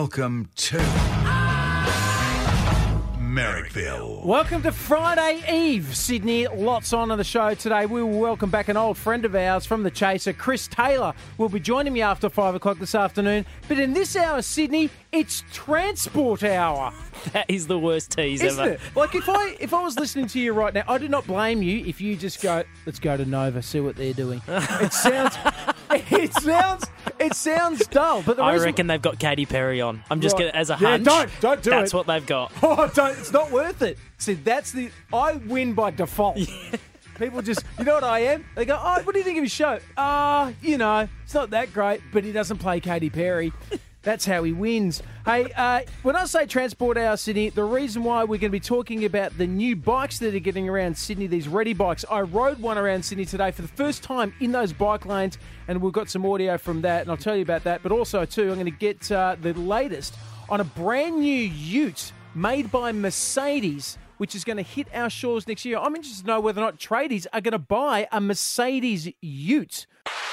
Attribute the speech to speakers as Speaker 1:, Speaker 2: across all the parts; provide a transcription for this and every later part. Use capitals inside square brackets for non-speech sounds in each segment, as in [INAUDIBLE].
Speaker 1: Welcome to Merrickville.
Speaker 2: Welcome to Friday Eve, Sydney. Lots on on the show today. We will welcome back an old friend of ours from the Chaser, Chris Taylor. will be joining me after five o'clock this afternoon. But in this hour, Sydney, it's Transport Hour.
Speaker 3: That is the worst tease
Speaker 2: Isn't
Speaker 3: ever.
Speaker 2: it? Like if I if I was listening to you right now, I do not blame you if you just go, let's go to Nova, see what they're doing. It [LAUGHS] sounds it sounds it sounds dull, but the
Speaker 3: I
Speaker 2: reason-
Speaker 3: reckon they've got Katy Perry on. I'm just
Speaker 2: Right.
Speaker 3: gonna as a
Speaker 2: Yeah,
Speaker 3: hunch.
Speaker 2: don't- don't do
Speaker 3: That's
Speaker 2: it.
Speaker 3: That's what they've got. [LAUGHS]
Speaker 2: Oh, don't! It's not worth it. See, that's the I win by default. People just, you know what I am? They go, oh, what do you think of his show? Ah, you know, it's not that great, but he doesn't play Katy Perry. That's how he wins. Hey, uh, when I say Transport Hour Sydney, the reason why we're going to be talking about the new bikes that are getting around Sydney, these Reddy bikes. I rode one around Sydney today for the first time in those bike lanes, and we've got some audio from that, and I'll tell you about that. But also, too, I'm going to get uh, the latest on a brand new ute made by Mercedes, which is going to hit our shores next year. I'm interested to know whether or not tradies are going to buy a Mercedes ute.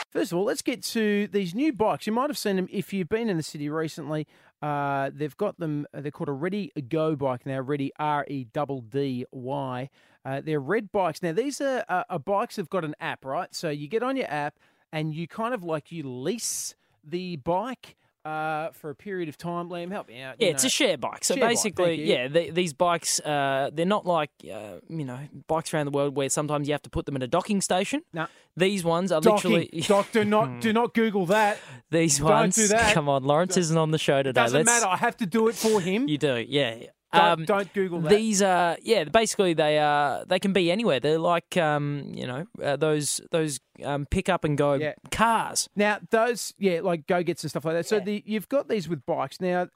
Speaker 2: First of all, let's get to these new bikes. You might have seen them if you've been in the city recently. Uh, they've got them. They're called a Reddy Go bike now. Reddy R E double D Y. Uh, they're red bikes. Now these are, uh, are bikes that've got an app, right? So you get on your app and you kind of like you lease the bike uh, for a period of time. Liam, help me out.
Speaker 3: Yeah,
Speaker 2: you
Speaker 3: it's a share bike. So
Speaker 2: Share
Speaker 3: basically,
Speaker 2: you.
Speaker 3: yeah, the, these bikes, uh, they're not like, uh, you know, bikes around the world where sometimes you have to put them in a docking station.
Speaker 2: No.
Speaker 3: These ones are
Speaker 2: Docking.
Speaker 3: literally.
Speaker 2: Doc, do not [LAUGHS] do not Google that.
Speaker 3: these
Speaker 2: Don't
Speaker 3: ones.
Speaker 2: do [LAUGHS] that.
Speaker 3: Come on, Lawrence isn't on the show today.
Speaker 2: Doesn't
Speaker 3: Let's,
Speaker 2: matter. I have to do it for him.
Speaker 3: You do, yeah.
Speaker 2: Don't- don't Google that.
Speaker 3: These are yeah. Basically, they are they can be anywhere. They're like um, you know uh, those those um, pick up and go
Speaker 2: Yeah.
Speaker 3: cars.
Speaker 2: Now those, yeah, like GoGets and stuff like that. So the you've got these with bikes. Now,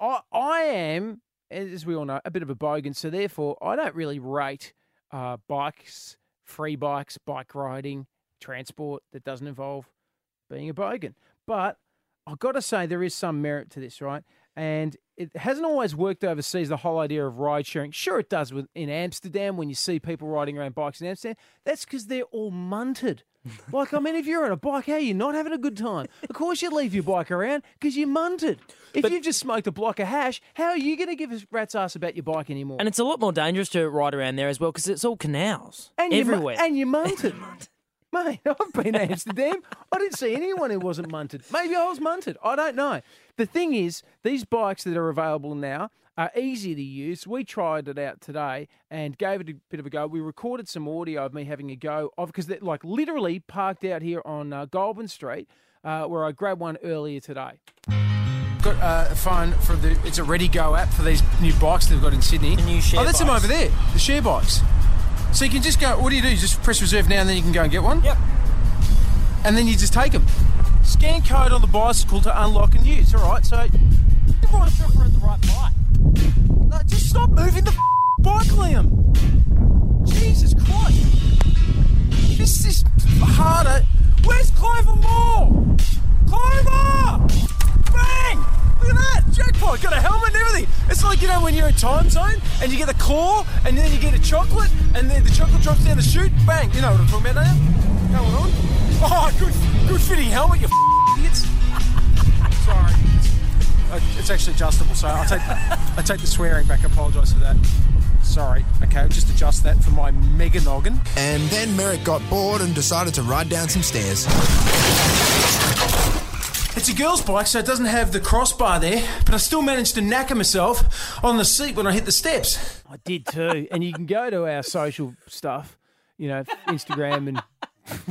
Speaker 2: I I am, as we all know, a bit of a bogan. So therefore, I don't really rate uh, bikes, free bikes, bike riding, transport that doesn't involve being a bogan. But I've got to say there is some merit to this, right? And it hasn't always worked overseas. The whole idea of ride sharing, sure, it does with in Amsterdam when you see people riding around bikes in Amsterdam. That's because they're all munted. [LAUGHS] Like, I mean, if you're on a bike, how are you not having a good time? Of course, you leave your bike around because you're munted. If you've just smoked a block of hash, how are you going to give a rat's ass about your bike anymore?
Speaker 3: And it's a lot more dangerous to ride around there as well because it's all canals
Speaker 2: And you're
Speaker 3: everywhere.
Speaker 2: and you're munted. [LAUGHS] Mate, [LAUGHS] I've been to Amsterdam. I didn't see anyone who wasn't munted. Maybe I was munted. I don't know. The thing is, these bikes that are available now are easy to use. We tried it out today and gave it a bit of a go. We recorded some audio of me having a go of because they're like literally parked out here on uh, Goulburn Street, uh, where I grabbed one earlier today. Got uh, a phone for the. It's a Reddy Go app for these new bikes they've got in Sydney.
Speaker 3: The new share
Speaker 2: Oh, that's them over there. The share bikes. So you can just go. What do you do? You just press reserve now, and then you can go and get one.
Speaker 3: Yep.
Speaker 2: And then you just take them. Scan code on the bicycle to unlock and use. All right. So you're right we're at the right bike. No, just stop moving the bike, Liam. Jesus Christ. This is harder. Where's Clover Moore? Clover! Bang! Look at that! Jackpot! Got a helmet and everything. It's like, you know, when you're in Timezone and you get a claw and then you get a chocolate and then the chocolate drops down the chute. Bang! You know what I'm talking about, you? Going on. Oh, good, good fitting helmet, you idiots. [LAUGHS] Sorry. Uh, It's actually adjustable, so I'll take I take the swearing back. I apologise for that. Sorry. Okay, I'll just adjust that for my mega noggin.
Speaker 4: And then Merrick got bored and decided to ride down some stairs.
Speaker 2: It's a girl's bike, so it doesn't have the crossbar there, but I still managed to knacker myself on the seat when I hit the steps. I did too. and you can go to our social stuff, you know, Instagram and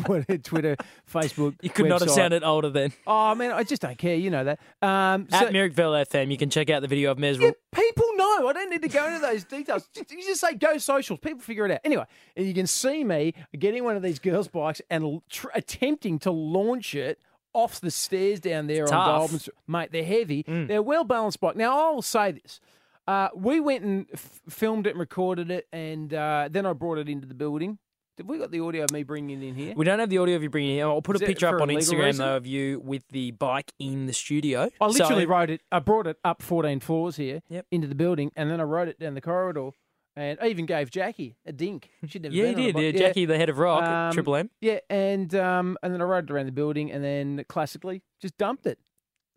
Speaker 2: [LAUGHS] Twitter, Facebook.
Speaker 3: You could not have
Speaker 2: website.
Speaker 3: sounded older then.
Speaker 2: Oh, man, I just don't care. You know that. Um, so-
Speaker 3: At Merrickville FM, you can check out the video of Mes.
Speaker 2: Yeah, people know. I don't need to go into those details. Just- [LAUGHS] You just say go socials. People figure it out. Anyway, and you can see me getting one of these girls' bikes and tr- attempting to launch it off the stairs down there on
Speaker 3: Tough. Mm.
Speaker 2: Goulburn Street. Mate, they're heavy. They're a well balanced bike. Now, I will say this. Uh, we went and f- filmed it and recorded it, and uh, then I brought it into the building. Have we got the audio of me bringing it in here?
Speaker 3: We don't have the audio of you bringing it in. Here. I'll put
Speaker 2: Is
Speaker 3: a picture up on Instagram
Speaker 2: reason?
Speaker 3: though of you with the bike in the studio.
Speaker 2: I literally
Speaker 3: So-
Speaker 2: wrote it. I brought it up 14 floors here
Speaker 3: Yep.
Speaker 2: into the building, and then I wrote it down the corridor. And I even gave Jackie a dink. She'd never
Speaker 3: Yeah,
Speaker 2: been
Speaker 3: you
Speaker 2: on a
Speaker 3: did. Yeah, Jackie, the head of rock,
Speaker 2: Um,
Speaker 3: Triple M.
Speaker 2: Yeah, and um, and then I rode it around the building, and then classically just dumped it.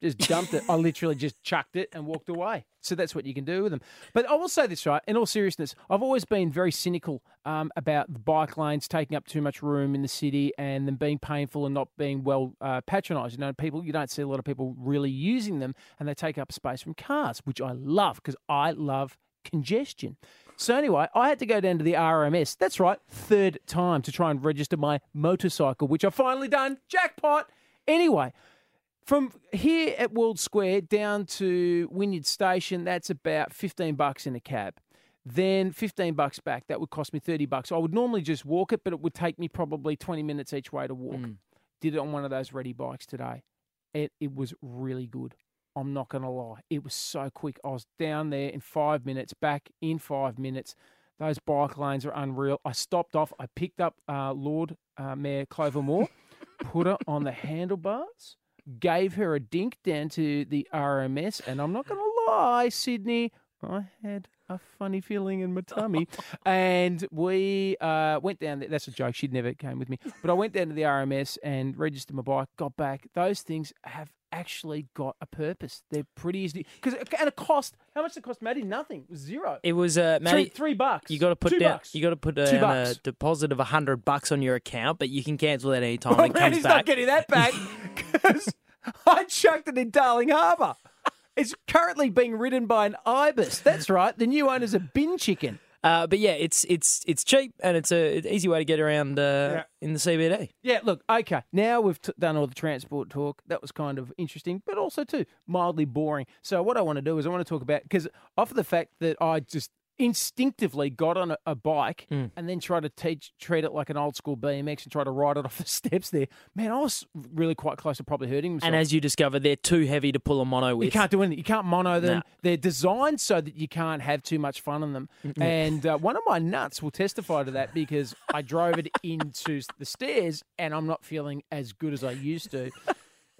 Speaker 2: Just dumped it. I [LAUGHS] literally just chucked it and walked away. So that's what you can do with them. But I will say this, right? In all seriousness, I've always been very cynical um, about the bike lanes taking up too much room in the city and them being painful and not being well uh, patronised. You know, people you don't see a lot of people really using them, and they take up space from cars, which I love because I love congestion. So anyway, I had to go down to the RMS. That's right, third time to try and register my motorcycle, which I've finally done. Jackpot. Anyway, from here at World Square down to Wynyard Station, that's about 15 bucks in a cab. Then 15 bucks back. That would cost me 30 bucks. I would normally just walk it, but it would take me probably 20 minutes each way to walk. Mm. Did it on one of those Reddy bikes today. It, it was really good. I'm not going to lie. It was so quick. I was down there in five minutes, back in five minutes. Those bike lanes are unreal. I stopped off. I picked up uh, Lord uh, Mayor Clover Moore, put her on the handlebars, gave her a dink down to the RMS, and I'm not going to lie, Sydney, I had a funny feeling in my tummy, and we uh, went down there. That's a joke. She'd never came with me, but I went down to the RMS and registered my bike. Got back. Those things have actually got a purpose. They're pretty easy because and it cost. How much did it cost, Maddie? Nothing. It was zero.
Speaker 3: It was uh,
Speaker 2: three, three bucks.
Speaker 3: You got to put
Speaker 2: Two
Speaker 3: down.
Speaker 2: bucks.
Speaker 3: You got to put down a deposit of a hundred bucks on your account, but you can cancel that any [LAUGHS] time it
Speaker 2: man,
Speaker 3: comes
Speaker 2: he's
Speaker 3: back.
Speaker 2: not getting that back [LAUGHS] because [LAUGHS] I chucked it in Darling Harbour. It's currently being ridden by an ibis. That's right. The new owner's a bin chicken.
Speaker 3: Uh, but yeah, it's it's it's cheap and it's a it's easy way to get around uh, in the CBD.
Speaker 2: Yeah, look, okay. Now we've t- done all the transport talk. That was kind of interesting, but also too mildly boring. So what I want to do is I want to talk about because off of the fact that I just instinctively got on a, a bike
Speaker 3: Mm.
Speaker 2: and then tried to teach treat it like an old school BMX and try to ride it [LAUGHS] off the steps there. Man, I was really quite close to probably hurting myself.
Speaker 3: And as you discover, they're too heavy to pull a mono with.
Speaker 2: You can't do anything. You can't mono them.
Speaker 3: No.
Speaker 2: They're designed so that you can't have too much fun on them. [LAUGHS] And uh, one of my nuts will testify to that because I drove it [LAUGHS] into the stairs and I'm not feeling as good as I used to.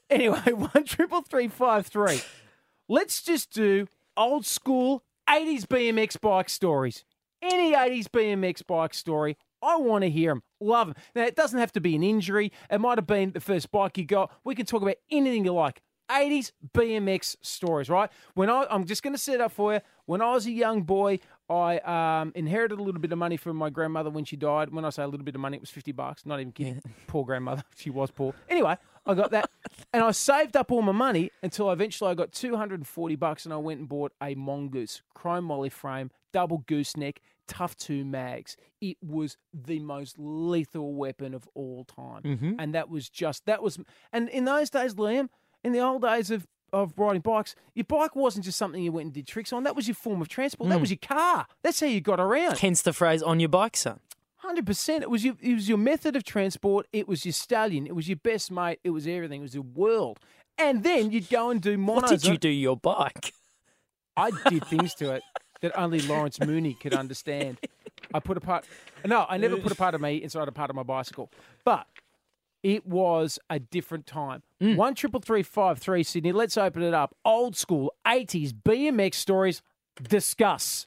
Speaker 2: anyway, one triple three five three. Let's just do old school 80s BMX bike stories. Any 80s BMX bike story. I want to hear them. Love them. Now, it doesn't have to be an injury. It might have been the first bike you got. We can talk about anything you like. 80s BMX stories, right? When I, I'm just going to set up for you. When I was a young boy, I um, inherited a little bit of money from my grandmother when she died. When I say a little bit of money, it was 50 bucks. Not even kidding. Poor grandmother. [LAUGHS] She was poor. Anyway, I got that. [LAUGHS] and I saved up all my money until eventually I got 240 bucks and I went and bought a Mongoose chromoly frame, double gooseneck, Tuff II mags. It was the most lethal weapon of all time. And that was just, that was, and in those days, Liam, in the old days of, of riding bikes, your bike wasn't just something you went and did tricks on. That was your form of transport. That hmm. was your car. That's how you got around.
Speaker 3: Hence the phrase "on your bike, son."
Speaker 2: Hundred percent. It was your it was your method of transport. It was your stallion. It was your best mate. It was everything. It was your world. And then you'd go and do monos.
Speaker 3: What did you do your bike?
Speaker 2: I did things to it that only Lawrence Mooney could understand. I put a part. No, I never [LAUGHS] put a part of me inside a part of my bicycle. But it was a different time. Mm. One triple three five three Sydney. Let's open it up. Old school eighties BMX stories. Discuss.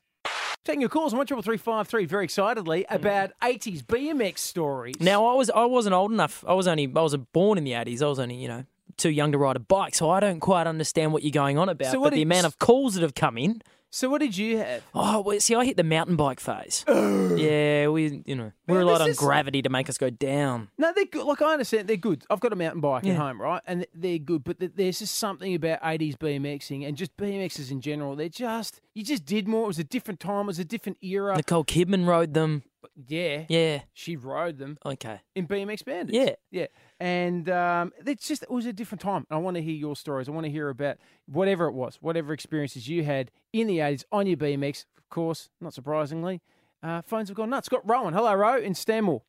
Speaker 2: Taking your calls on one triple three five three very excitedly mm. about eighties BMX stories.
Speaker 3: Now I was I wasn't old enough. I was only I was born in the eighties. I was only you know too young to ride a bike, so I don't quite understand what you're going on about.
Speaker 2: So what
Speaker 3: but the amount of calls that have come in.
Speaker 2: So what did you have?
Speaker 3: Oh, well, see, I hit the mountain bike phase. [GASPS] yeah, we you know we
Speaker 2: Man,
Speaker 3: relied
Speaker 2: this
Speaker 3: on
Speaker 2: is-
Speaker 3: gravity to make us go down.
Speaker 2: No, they're good. Like I understand, they're good. I've got a mountain bike
Speaker 3: Yeah.
Speaker 2: at home, right, and they're good. But th- there's just something about '80s BMXing and just BMXs in general. They're just you just did more. It was a different time. It was a different era.
Speaker 3: Nicole Kidman rode them.
Speaker 2: yeah,
Speaker 3: Yeah.
Speaker 2: she rode them
Speaker 3: Okay.
Speaker 2: in BMX Bandits.
Speaker 3: Yeah.
Speaker 2: yeah. And um, it's just it was a different time. I want to hear your stories. I want to hear about whatever it was, whatever experiences you had in the '80s on your BMX. Of course, not surprisingly, uh, phones have gone nuts. Got Rowan. Hello, Ro in Stanmore.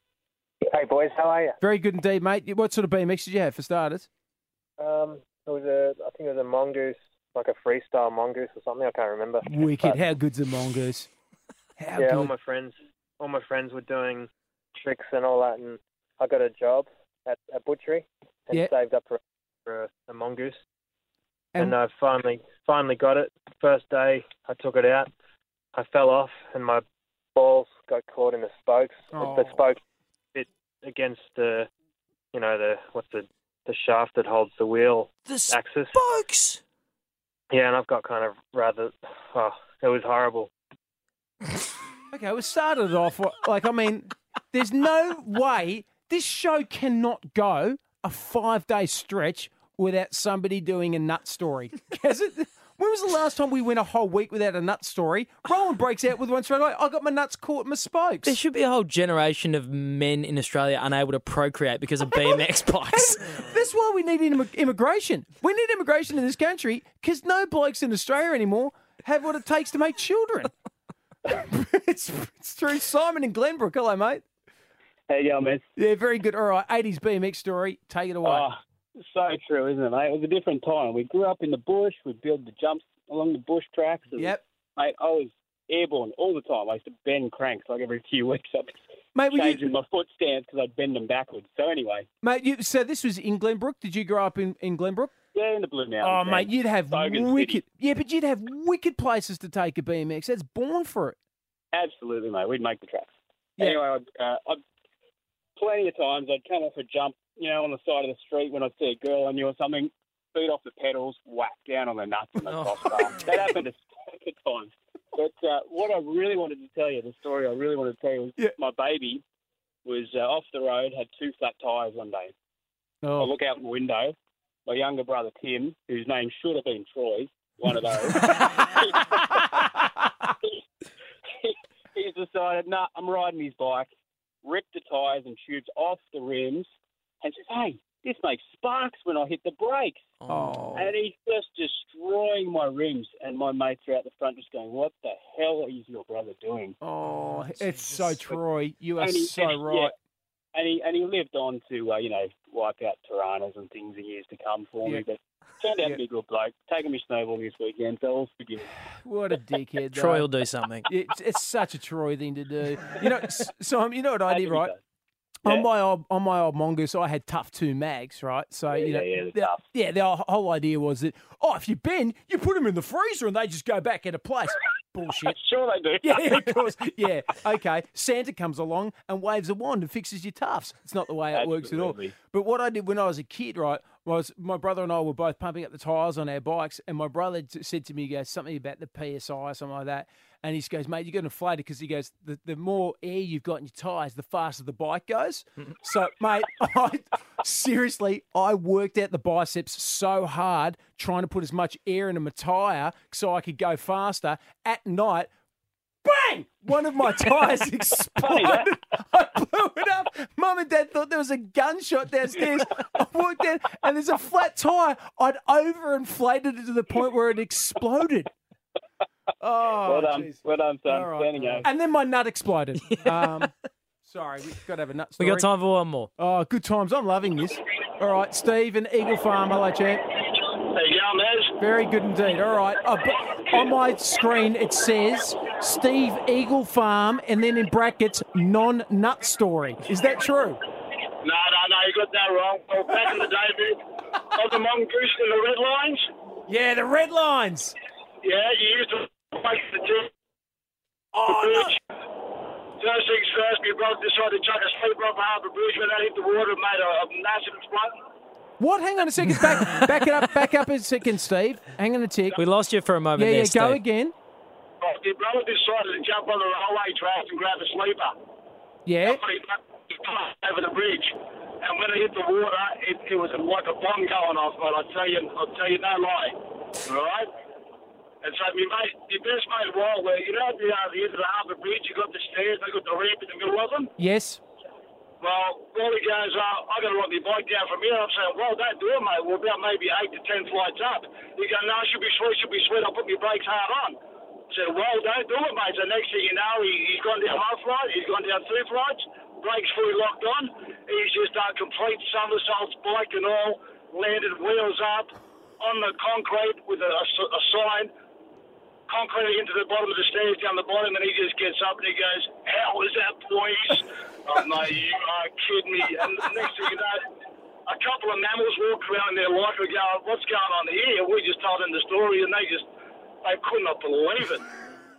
Speaker 5: Hey boys, how are you?
Speaker 2: Very good indeed, mate. What sort of BMX did you have for starters?
Speaker 5: Um, it was a, I think it was a mongoose, like a freestyle mongoose or something. I can't remember.
Speaker 2: Wicked.
Speaker 5: But,
Speaker 2: How good's a mongoose? How
Speaker 5: yeah, all my friends, all my friends were doing tricks and all that, and I got a job at a butchery and
Speaker 2: Yeah.
Speaker 5: saved up for, for a, a mongoose,
Speaker 2: And-
Speaker 5: and, I finally, finally got it. First day, I took it out. I fell off, and my balls got caught in the spokes.
Speaker 2: Oh.
Speaker 5: The spokes bit against the, you know, the what's the the shaft that holds the wheel
Speaker 3: The
Speaker 5: axis.
Speaker 3: spokes.
Speaker 5: Yeah, and I've got kind of rather. Oh, it was horrible. [LAUGHS]
Speaker 2: Okay, we started off like I mean, there's no way this show cannot go a five day stretch without somebody doing a nut story. [LAUGHS] Has it? When was the last time we went a whole week without a nut story? Roland breaks out with one straight away. I got my nuts caught in my spokes.
Speaker 3: There should be a whole generation of men in Australia unable to procreate because of BMX [LAUGHS] bikes.
Speaker 2: That's why we need imm- immigration. We need immigration in this country because no blokes in Australia anymore have what it takes to make children. [LAUGHS] it's, it's true. Simon and Glenbrook. Hello, mate.
Speaker 6: How you going, man?
Speaker 2: Yeah, very good. All right, 80s BMX story. Take it away.
Speaker 6: Oh, so true, isn't it, mate? It was a different time. We grew up in the bush. We built the jumps along the bush tracks. and,
Speaker 2: yep.
Speaker 6: Mate, I was airborne all the time. I used to bend cranks like every few weeks. I'd
Speaker 2: Mate,
Speaker 6: changing
Speaker 2: you,
Speaker 6: my foot stance because I'd bend them backwards. So anyway,
Speaker 2: mate you, so this was in Glenbrook. Did you grow up in, in Glenbrook?
Speaker 6: yeah, in the Blue Mountains.
Speaker 2: Oh,
Speaker 6: man.
Speaker 2: mate, you'd have
Speaker 6: Bogan City.
Speaker 2: wicked. Yeah, but you'd have wicked places to take a BMX. That's born for it.
Speaker 6: Absolutely, mate. We'd make the tracks.
Speaker 2: Yeah.
Speaker 6: Anyway, I'd, uh, I'd, plenty of times I'd come off a jump, you know, on the side of the street when I'd see a girl I knew or something, feet off the pedals, whack down on the nuts and the
Speaker 3: Oh.
Speaker 6: crossbar. that happened a stack of times. But uh, what I really wanted to tell you, the story I really wanted to tell you was
Speaker 2: Yeah.
Speaker 6: my baby was uh, off the road, had two flat tyres one day. I
Speaker 2: Oh,
Speaker 6: look out the window, my younger brother Tim, whose name should have been Troy, one of those. [LAUGHS] [LAUGHS] he's decided, nah, I'm riding his bike, ripped the tyres and tubes off the rims, and says, hey, this makes sparks when I hit the brakes.
Speaker 2: oh.
Speaker 6: And he's just destroying my rims. And my mates are out the front just going, what the hell is your brother doing?
Speaker 2: Oh, it's so Troy. You are
Speaker 6: he-
Speaker 2: so
Speaker 6: and-
Speaker 2: right.
Speaker 6: yeah. And he and he lived on to uh, you know wipe out Toranas and things in years to come for
Speaker 2: Yeah.
Speaker 6: me. But turned out
Speaker 2: Yeah.
Speaker 6: to be a good bloke. Taking me snowballing this weekend, so all forgiven.
Speaker 2: What a dickhead.
Speaker 3: Troy will do something. [LAUGHS]
Speaker 2: It's, it's such a Troy thing to do. You know, s- so you know what I did, right?
Speaker 6: Yeah.
Speaker 2: On my old on my old mongoose, I had Tuff II mags, right? So
Speaker 6: Yeah,
Speaker 2: you know,
Speaker 6: yeah, yeah,
Speaker 2: the,
Speaker 6: tough.
Speaker 2: yeah, the whole- whole idea was that oh, if you bend, you put them in the freezer and they just go back into place. Bullshit. [LAUGHS]
Speaker 6: Sure they do.
Speaker 2: Yeah, yeah, of course. Yeah, okay. Santa comes along and waves a wand and fixes your Tuffs. It's not the way it works at all. But what I did when I was a kid, right, was my brother and I were both pumping up the tyres on our bikes, and my brother t- said to me, he goes, something about the PSI or something like that. And he goes, mate, you're going to inflate it because he goes, the, the more air you've got in your tyres, the faster the bike goes. [LAUGHS] so, mate, [LAUGHS] I, seriously, I worked out the biceps so hard trying to put as much air into my tyre so I could go faster. At night, bang! One of my [LAUGHS] tyres exploded. I blew it up. Mum and Dad thought there was a gunshot downstairs. I walked in and there's a flat tyre. I'd overinflated it to the point where it exploded. Oh,
Speaker 6: well done,
Speaker 2: jeez.
Speaker 6: well done, son.
Speaker 2: All right.
Speaker 6: Standing out.
Speaker 2: And then my nut exploded. [LAUGHS] Um, sorry, we've got to have a nut story.
Speaker 3: We
Speaker 2: story.
Speaker 3: got time for one more.
Speaker 2: Oh, good times. I'm loving this. All right, Steve and Eagle Farm. Hello, champ.
Speaker 6: There you go, Mez.
Speaker 2: Very good indeed. All right. Uh, but on my screen, it says Steve Eagle Farm and then in brackets, non nut story. Is that true?
Speaker 7: No, no, no, you got that wrong. Well, back in the day, of the mongoose and the red lines,
Speaker 2: Yeah, the red lines.
Speaker 7: yeah, you used to make the tip.
Speaker 2: Oh, no.
Speaker 7: bridge. First things first, my brother decided to chuck a sleeper off Harbour Bridge when they hit the water and made a, a massive explosion.
Speaker 2: What? Hang on a second. Back, back it up. Back up a second, Steve. Hang on a tick.
Speaker 3: We lost you for a moment
Speaker 2: Yeah,
Speaker 3: there,
Speaker 2: yeah. Go again.
Speaker 7: Well, my brother decided to jump on the railway tracks and grab a sleeper.
Speaker 2: Yeah.
Speaker 7: But he over the bridge. And when it hit the water, it, it was like a bomb going off. But I'll tell you, I'll tell you no lie. All right? And so my mate, my best mate, Wall, where you know at the, uh, the end of the harbour bridge, you got the stairs, they got the ramp in the middle of them.
Speaker 2: Yes.
Speaker 7: Well, Wally goes, uh, I got to ride my bike down from here. I'm saying, well, don't do it, mate. We're about maybe eight to ten flights up. He goes, no, should be sweet, should be sweet. I'll put my brakes hard on. I said, well, don't do it, mate. So next thing you know, he, he's gone down one flight, he's gone down two flights, brakes fully locked on. He's just done complete somersaults, bike and all, landed wheels up on the concrete with a sign, concrete into the bottom of the stairs down the bottom, and he just gets up and he goes, "How is that, boys?" oh no, you are kidding me! And the next thing you know, a couple of mammals walk around there like we go, "What's going on here?" We just told them the story, and they just they could not believe it.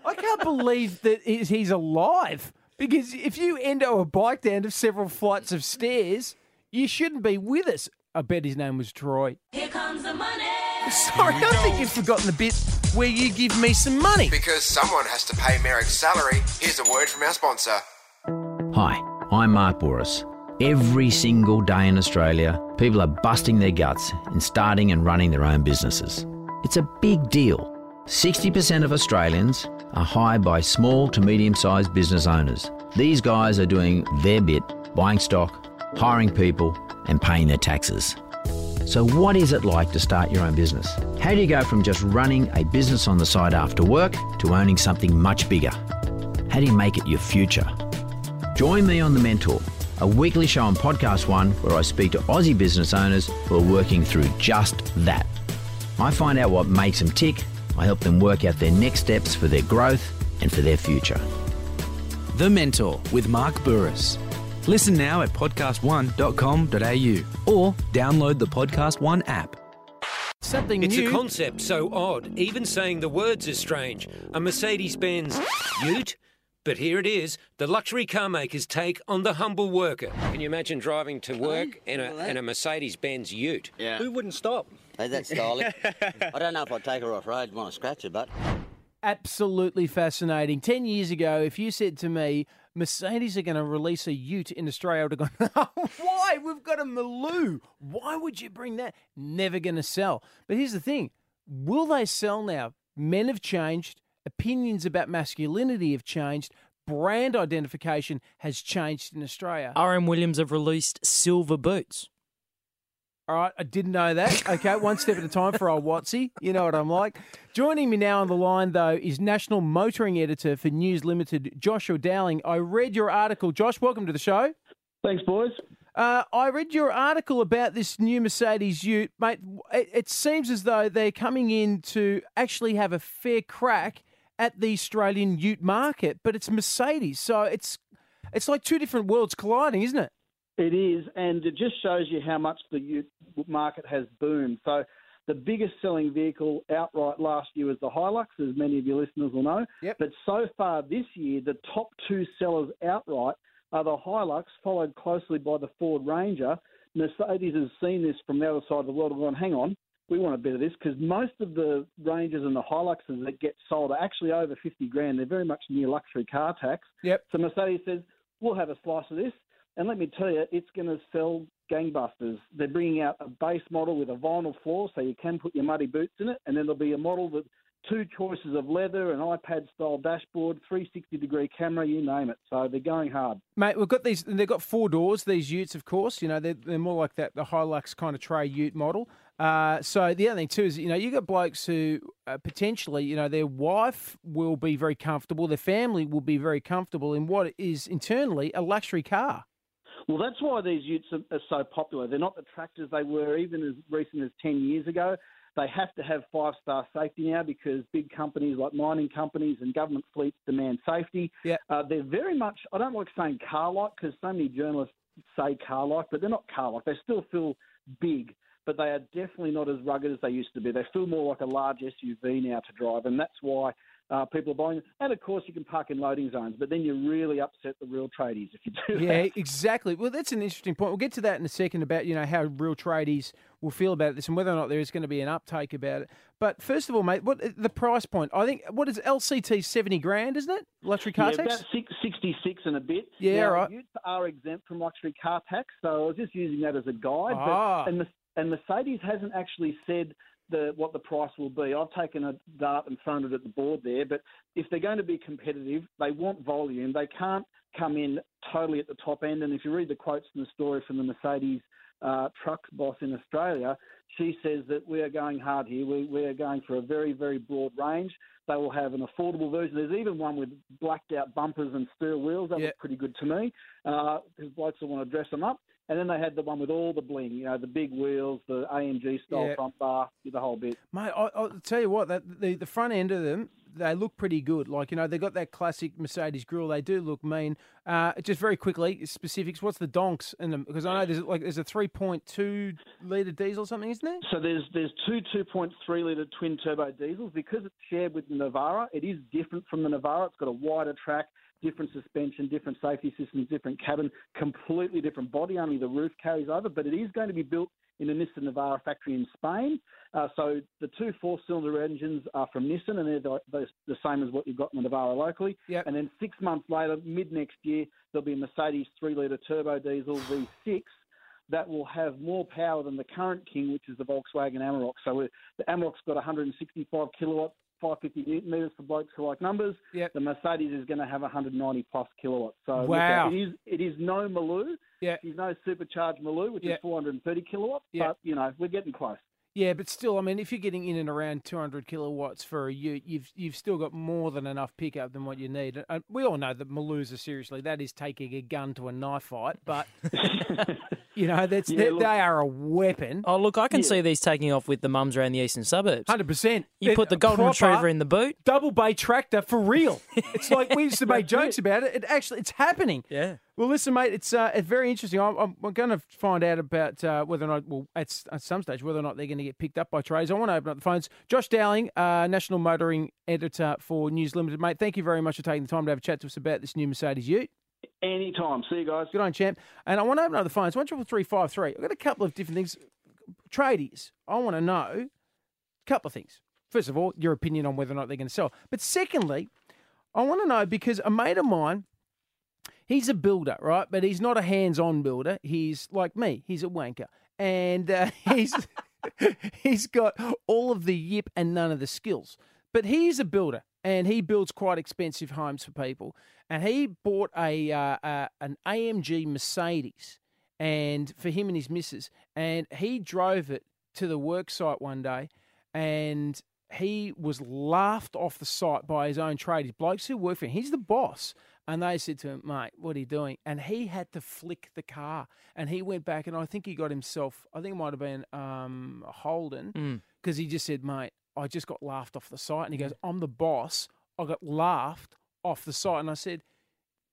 Speaker 2: I can't believe that he's he's alive. Because if you endo a bike down to several flights of stairs, you shouldn't be with us. I bet his name was Troy.
Speaker 8: Here comes the money.
Speaker 2: Sorry, I think you've forgotten the bit where you give me some money.
Speaker 4: Because someone has to pay Merrick's salary, here's a word from our sponsor.
Speaker 9: Hi, I'm Mark Bouris. Every single day in Australia, people are busting their guts in starting and running their own businesses. It's a big deal. 60% of Australians are hired by small to medium sized business owners. These guys are doing their bit, buying stock, hiring people, and paying their taxes. So, what is it like to start your own business? How do you go from just running a business on the side after work to owning something much bigger? How do you make it your future? Join me on The Mentor, a weekly show on Podcast One where I speak to Aussie business owners who are working through just that. I find out what makes them tick, I help them work out their next steps for their growth and for their future.
Speaker 10: The Mentor with Mark Bouris. Listen now at podcast1.com.au or download the Podcast One app.
Speaker 2: Something
Speaker 11: It's
Speaker 2: new.
Speaker 11: a concept so odd, even saying the words is strange. A Mercedes Benz Ute? But here it is, the luxury car maker's take on the humble worker. Can you imagine driving to work in a, in a Mercedes Benz Ute?
Speaker 12: Yeah.
Speaker 11: Who wouldn't stop?
Speaker 12: Hey, that's stylish. [LAUGHS] I don't know if I'd take her off road and want to scratch her, but
Speaker 2: Absolutely fascinating. Ten years ago, if you said to me, Mercedes are going to release a Ute in Australia, have gone, [LAUGHS] why? We've got a Maloo. Why would you bring that? Never going to sell. But here's the thing will they sell now? Men have changed, opinions about masculinity have changed, brand identification has changed in Australia.
Speaker 3: RM Williams have released silver boots.
Speaker 2: All right, I didn't know that. Okay, one step at a time for old Watsy. You know what I'm like. Joining me now on the line, though, is National Motoring Editor for News Limited, Joshua Dowling. I read your article. Josh, welcome to the show.
Speaker 13: Thanks, boys.
Speaker 2: Uh, I read your article about this new Mercedes Ute, mate. It, it seems as though they're coming in to actually have a fair crack at the Australian Ute market, but it's Mercedes, so it's it's like two different worlds colliding, isn't it?
Speaker 13: It is, and it just shows you how much the market has boomed. So, the biggest selling vehicle outright last year was the Hilux, as many of your listeners will know.
Speaker 2: Yep.
Speaker 13: But so far this year, the top two sellers outright are the Hilux, followed closely by the Ford Ranger. Mercedes has seen this from the other side of the world and gone, hang on, we want a bit of this because most of the Rangers and the Hiluxes that get sold are actually over 50 grand. They're very much near luxury car tax.
Speaker 2: Yep.
Speaker 13: So Mercedes says, we'll have a slice of this. And let me tell you, it's going to sell gangbusters. They're bringing out a base model with a vinyl floor so you can put your muddy boots in it. And then there'll be a model with two choices of leather, an iPad style dashboard, 360 degree camera, you name it. So they're going hard.
Speaker 2: Mate, we've got these. They've got four doors. These Utes, of course. You know, they're, they're more like that the Hilux kind of tray Ute model. Uh, so the other thing too is, you know, you got blokes who uh, potentially, you know, their wife will be very comfortable, their family will be very comfortable in what is internally a luxury car.
Speaker 13: Well, that's why these utes are, are so popular. They're not the tractors they were even as recent as 10 years ago. They have to have five star safety now because big companies like mining companies and government fleets demand safety.
Speaker 2: Yeah.
Speaker 13: Uh, they're very much, I don't like saying car like because so many journalists say car like, but they're not car like. They still feel big, but they are definitely not as rugged as they used to be. They feel more like a large SUV now to drive, and that's why uh, people are buying them. And of course, you can park in loading zones, but then you really upset the real tradies if you do
Speaker 2: Yeah,
Speaker 13: that.
Speaker 2: exactly. Well, that's an interesting point. We'll get to that in a second about you know how real tradies will feel about this and whether or not there is going to be an uptake about it. But first of all, mate, what the price point? I think what is LCT seventy grand, isn't it? Luxury car
Speaker 13: yeah,
Speaker 2: tax.
Speaker 13: about six, 66 and a bit.
Speaker 2: Yeah,
Speaker 13: now,
Speaker 2: right.
Speaker 13: Utes are exempt from luxury car tax, so I was just using that as a guide.
Speaker 2: Ah.
Speaker 13: But, and, Mer- and Mercedes hasn't actually said the, what the price will be. I've taken a dart and thrown it at the board there, but if they're going to be competitive, they want volume. They can't come in totally at the top end. And if you read the quotes in the story from the Mercedes uh, trucks boss in Australia, she says that we are going hard here. We, we are going for a very, very broad range. They will have an affordable version. There's even one with blacked out bumpers and steel wheels. That
Speaker 2: Yeah.
Speaker 13: looks pretty good to me because blokes will want to dress them up. And then they had the one with all the bling, you know, the big wheels, the AMG style
Speaker 2: Yeah.
Speaker 13: front bar, the whole bit.
Speaker 2: Mate, I, I'll tell you what, that the, the front end of them, they look pretty good. Like, you know, they got that classic Mercedes grille. They do look mean. Uh, just very quickly, specifics. What's the donks in them? Because I know there's like there's a 3.2 litre diesel or something, isn't there?
Speaker 13: So there's there's two 2.3 litre twin turbo diesels because it's shared with the Navara. It is different from the Navara. It's got a wider track, different suspension, different safety systems, different cabin, completely different body. Only the roof carries over, but it is going to be built in a Nissan Navara factory in Spain. Uh, so the two four-cylinder engines are from Nissan, and they're the, the, the same as what you've got in the Navara locally.
Speaker 2: Yep.
Speaker 13: And then six months later, mid next year, there'll be a Mercedes three-litre turbo diesel V6 that will have more power than the current King, which is the Volkswagen Amarok. So we're- the Amarok's got 165 kilowatts, 550 newton meters for blokes who like numbers.
Speaker 2: Yep.
Speaker 13: The Mercedes is going to have 190 plus kilowatts. So
Speaker 2: Wow.
Speaker 13: it is it is no Maloo.
Speaker 2: Yeah.
Speaker 13: She's no supercharged Maloo, which
Speaker 2: Yeah.
Speaker 13: is 430 kilowatts.
Speaker 2: Yeah.
Speaker 13: But you know we're getting close.
Speaker 2: Yeah, but still, I mean, if you're getting in and around 200 kilowatts for a Ute, you've you've still got more than enough pickup than what you need. And we all know that Malusa, seriously, that is taking a gun to a knife fight. But [LAUGHS] you know, that's
Speaker 3: Yeah,
Speaker 2: they,
Speaker 3: look-
Speaker 2: they are a weapon.
Speaker 3: Oh, look, I can
Speaker 2: Yeah.
Speaker 3: see these taking off with the mums around the eastern suburbs.
Speaker 2: Hundred percent.
Speaker 3: You put the golden retriever in the boot.
Speaker 2: Double bay tractor for real. It's like we used to make [LAUGHS] jokes about it. It actually, it's happening.
Speaker 3: Yeah.
Speaker 2: Well, listen, mate. It's uh, it's very interesting. I'm, I'm, going to find out about uh, whether or not, well, at, at some stage, whether or not they're going to get picked up by trades. I want to open up the phones. Josh Dowling, uh, national motoring editor for News Limited, mate. Thank you very much for taking the time to have a chat to us about this new Mercedes Ute.
Speaker 13: Anytime. See you guys.
Speaker 2: Good on, champ. And I want to open up the phones. One triple three five three. I've got a couple of different things. Tradies. I want to know a couple of things. First of all, your opinion on whether or not they're going to sell. But secondly, I want to know because a mate of mine, he's a builder, right? But he's not a hands-on builder. He's like me. He's a wanker, and uh, [LAUGHS] he's [LAUGHS] he's got all of the yip and none of the skills. But he's a builder, and he builds quite expensive homes for people. And he bought a uh, uh, an AMG Mercedes, and for him and his missus, and he drove it to the work site one day, and he was laughed off the site by his own trade. His blokes who work for him, he's the boss. And they said to him, mate, what are you doing? And he had to flick the car. And he went back and I think he got himself, I think it might have been um, Holden,
Speaker 3: Mm.
Speaker 2: because he just said, mate, I just got laughed off the site. And he goes, I'm the boss. I got laughed off the site. And I said,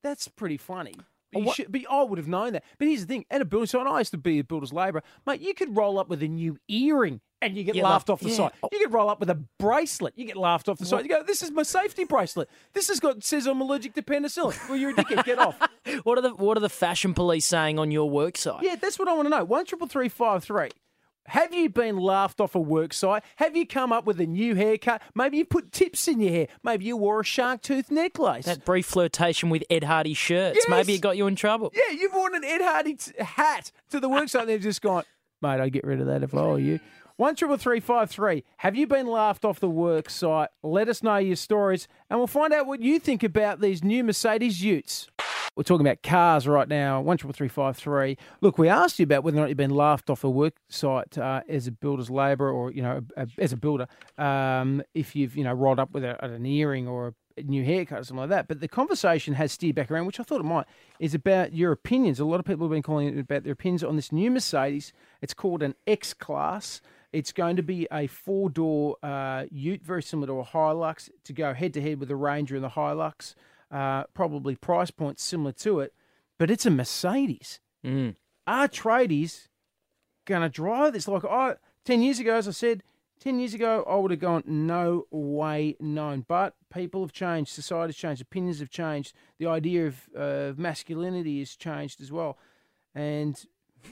Speaker 2: that's pretty funny. But, you should, but I would have known that. But here's the thing: at a building site, and I used to be a builder's labourer, mate. You could roll up with a new earring and you get
Speaker 3: Yeah,
Speaker 2: laughed
Speaker 3: like-
Speaker 2: off the
Speaker 3: yeah.
Speaker 2: site. Oh. You could roll up with a bracelet, you get laughed off the site. You go, "This is my safety bracelet. This has got says I'm allergic to penicillin." Well, you're a dickhead. Get off. [LAUGHS]
Speaker 3: What are the what are the fashion police saying on your work site?
Speaker 2: Yeah, that's what I want to know. One triple three five three. Have you been laughed off a work site? Have you come up with a new haircut? Maybe you put tips in your hair. Maybe you wore a shark tooth necklace.
Speaker 3: That brief flirtation with Ed Hardy shirts.
Speaker 2: Yes.
Speaker 3: Maybe it got you in trouble.
Speaker 2: Yeah, you've worn an Ed Hardy t- hat to the work site and they've just gone, mate, I'd get rid of that if I were you. One triple three five three. Have you been laughed off the work site? Let us know your stories and we'll find out what you think about these new Mercedes Utes. We're talking about cars right now. One triple three five three. Look, we asked you about whether or not you've been laughed off a work site uh, as a builder's labourer or you know a, as a builder. Um, if you've you know rolled up with a, an earring or a new haircut or something like that. But the conversation has steered back around, which I thought it might, is about your opinions. A lot of people have been calling it about their opinions on this new Mercedes. It's called an X Class. It's going to be a four door uh, Ute, very similar to a Hilux, to go head to head with the Ranger and the Hilux. Uh, probably price points similar to it, but it's a Mercedes.
Speaker 3: Mm.
Speaker 2: Are tradies going to drive this? Like I, 10 years ago, as I said, 10 years ago, I would have gone, no way known. But people have changed, society's changed, opinions have changed, the idea of uh, masculinity has changed as well. And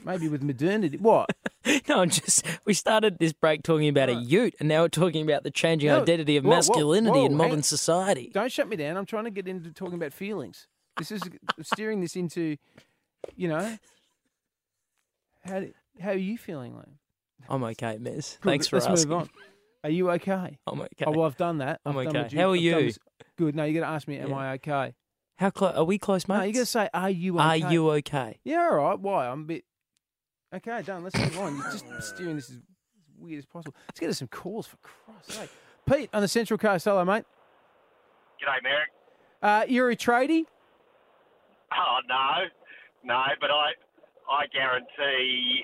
Speaker 2: maybe with modernity, what? [LAUGHS]
Speaker 3: No, I'm just we started this break talking about a Ute, and now we're talking about the changing
Speaker 2: No,
Speaker 3: identity of
Speaker 2: whoa, whoa,
Speaker 3: masculinity
Speaker 2: whoa,
Speaker 3: in modern society.
Speaker 2: Don't shut me down. I'm trying to get into talking about feelings. This is steering this into, you know, how, do- how are you feeling, Liam?
Speaker 3: I'm okay, Miz.
Speaker 2: Good,
Speaker 3: Thanks for
Speaker 2: Let's
Speaker 3: asking.
Speaker 2: move on. Are you okay?
Speaker 3: I'm okay.
Speaker 2: Oh, well, I've done that.
Speaker 3: I'm
Speaker 2: I've done
Speaker 3: okay.
Speaker 2: what
Speaker 3: How are
Speaker 2: I've done
Speaker 3: you?
Speaker 2: this- Good. No, you got to ask me, am
Speaker 3: Yeah.
Speaker 2: I okay?
Speaker 3: How close are we close, mate?
Speaker 2: No, you got to say, are you okay?
Speaker 3: Are you okay?
Speaker 2: Yeah, all right. Why? I'm a bit. Okay, done. Let's move on. You're just steering this as weird as possible. Let's get us some calls for Christ's sake. Pete on the Central Coast. Hello, mate.
Speaker 8: G'day, Merrick.
Speaker 2: Uh, you're a tradie?
Speaker 8: Oh no, no, but I, I guarantee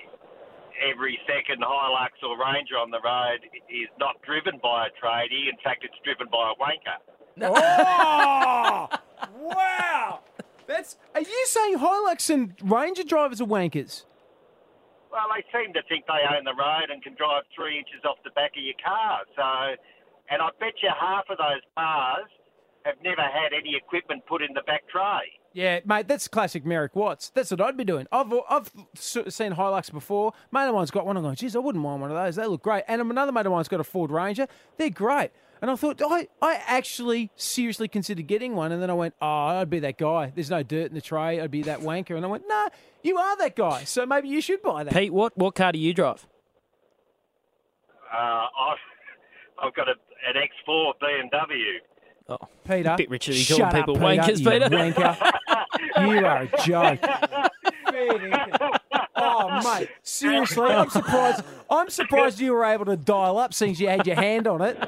Speaker 8: every second Hilux or Ranger on the road is not driven by a tradie. In fact, it's driven by a wanker.
Speaker 2: Oh! [LAUGHS] wow! That's. Are you saying Hilux and Ranger drivers are wankers?
Speaker 8: Well, they seem to think they own the road and can drive three inches off the back of your car. So, and I bet you half of those cars have never had any equipment put in the back tray.
Speaker 2: Yeah, mate, that's classic Merrick Watts. That's what I'd be doing. I've I've seen Hilux before. Mate of mine's got one. I'm going, geez, I wouldn't mind one of those. They look great. And another mate of mine's got a Ford Ranger. They're great. And I thought, I, I actually seriously considered getting one. And then I went, oh, I'd be that guy. There's no dirt in the tray. I'd be that wanker. And I went, nah, you are that guy. So maybe you should buy that.
Speaker 3: Pete, what, what car do you drive?
Speaker 8: Uh, I've, I've got a, an X4 BMW.
Speaker 3: Oh,
Speaker 2: Peter.
Speaker 3: bit you
Speaker 2: shut
Speaker 3: people
Speaker 2: up,
Speaker 3: wankers,
Speaker 2: you
Speaker 3: Peter.
Speaker 2: wanker. you are a joke. Oh, mate, seriously, I'm surprised. I'm surprised you were able to dial up since you had your hand on it.